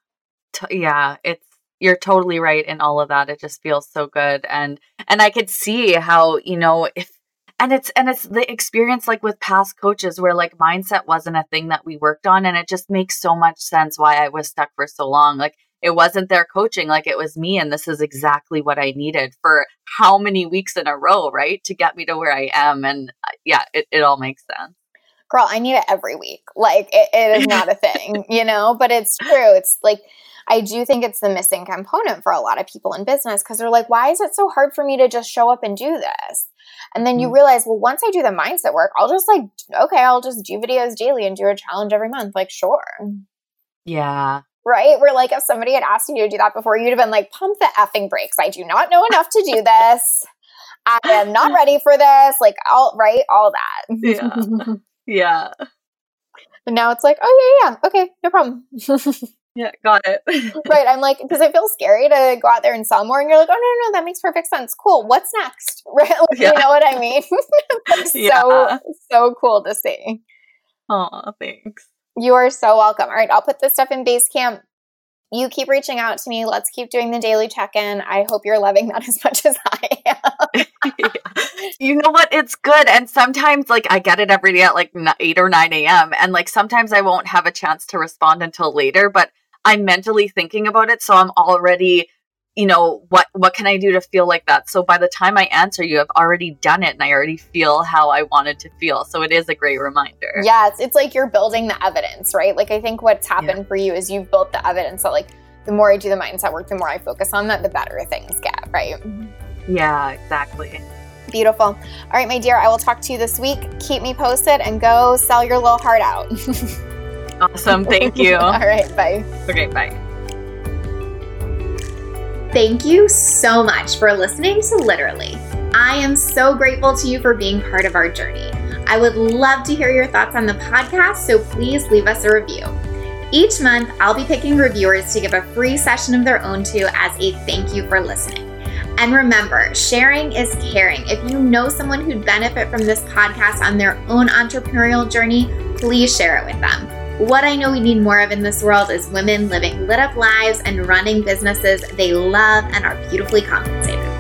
T- yeah, it's you're totally right in all of that. It just feels so good and and I could see how, you know, if and it's and it's the experience like with past coaches where like mindset wasn't a thing that we worked on and it just makes so much sense why I was stuck for so long. Like it wasn't their coaching, like it was me and this is exactly what I needed for how many weeks in a row, right? To get me to where I am and uh, yeah, it, it all makes sense girl, I need it every week. Like it, it is not a thing, *laughs* you know, but it's true. It's like I do think it's the missing component for a lot of people in business because they're like, why is it so hard for me to just show up and do this? And then you mm-hmm. realize, well, once I do the mindset work, I'll just like, okay, I'll just do videos daily and do a challenge every month. Like, sure. Yeah. Right? Where like if somebody had asked you to do that before, you'd have been like, pump the effing brakes. I do not know enough to do *laughs* this. I am not ready for this. Like, all right, all that. Yeah. *laughs* yeah. And now it's like, oh yeah, yeah, okay, no problem. *laughs* Yeah, got it. right. I'm like, does it feel scary to go out there and sell more? And you're like, oh, no, no, that makes perfect sense. Cool. What's next? Right. Like, yeah. You know what I mean? yeah. So, so cool to see. Oh, thanks. You are so welcome. All right. I'll put this stuff in Basecamp. You keep reaching out to me. Let's keep doing the daily check in. I hope you're loving that *laughs* as much as I am. yeah. *laughs* You know what? It's good. And sometimes, like, I get it every day at like 8 or 9 a.m. And like, sometimes I won't have a chance to respond until later. But I'm mentally thinking about it. So I'm already, you know, what what can I do to feel like that? So by the time I answer you, I've already done it and I already feel how I wanted to feel. So it is a great reminder. Yeah, it's, it's like you're building the evidence, right? Like I think what's happened yeah. for you is you've built the evidence that like the more I do the mindset work, the more I focus on that, the better things get, right? Mm-hmm. Yeah, exactly. Beautiful. All right, my dear, I will talk to you this week. Keep me posted and go sell your little heart out. *laughs* Awesome. Thank you. All right. Bye. Okay. Bye. Thank you so much for listening to Literally. I am so grateful to you for being part of our journey. I would love to hear your thoughts on the podcast, so please leave us a review. Each month, I'll be picking reviewers to give a free session of their own to as a thank you for listening. And remember, sharing is caring. If you know someone who'd benefit from this podcast on their own entrepreneurial journey, please share it with them. What I know we need more of in this world is women living lit up lives and running businesses they love and are beautifully compensated.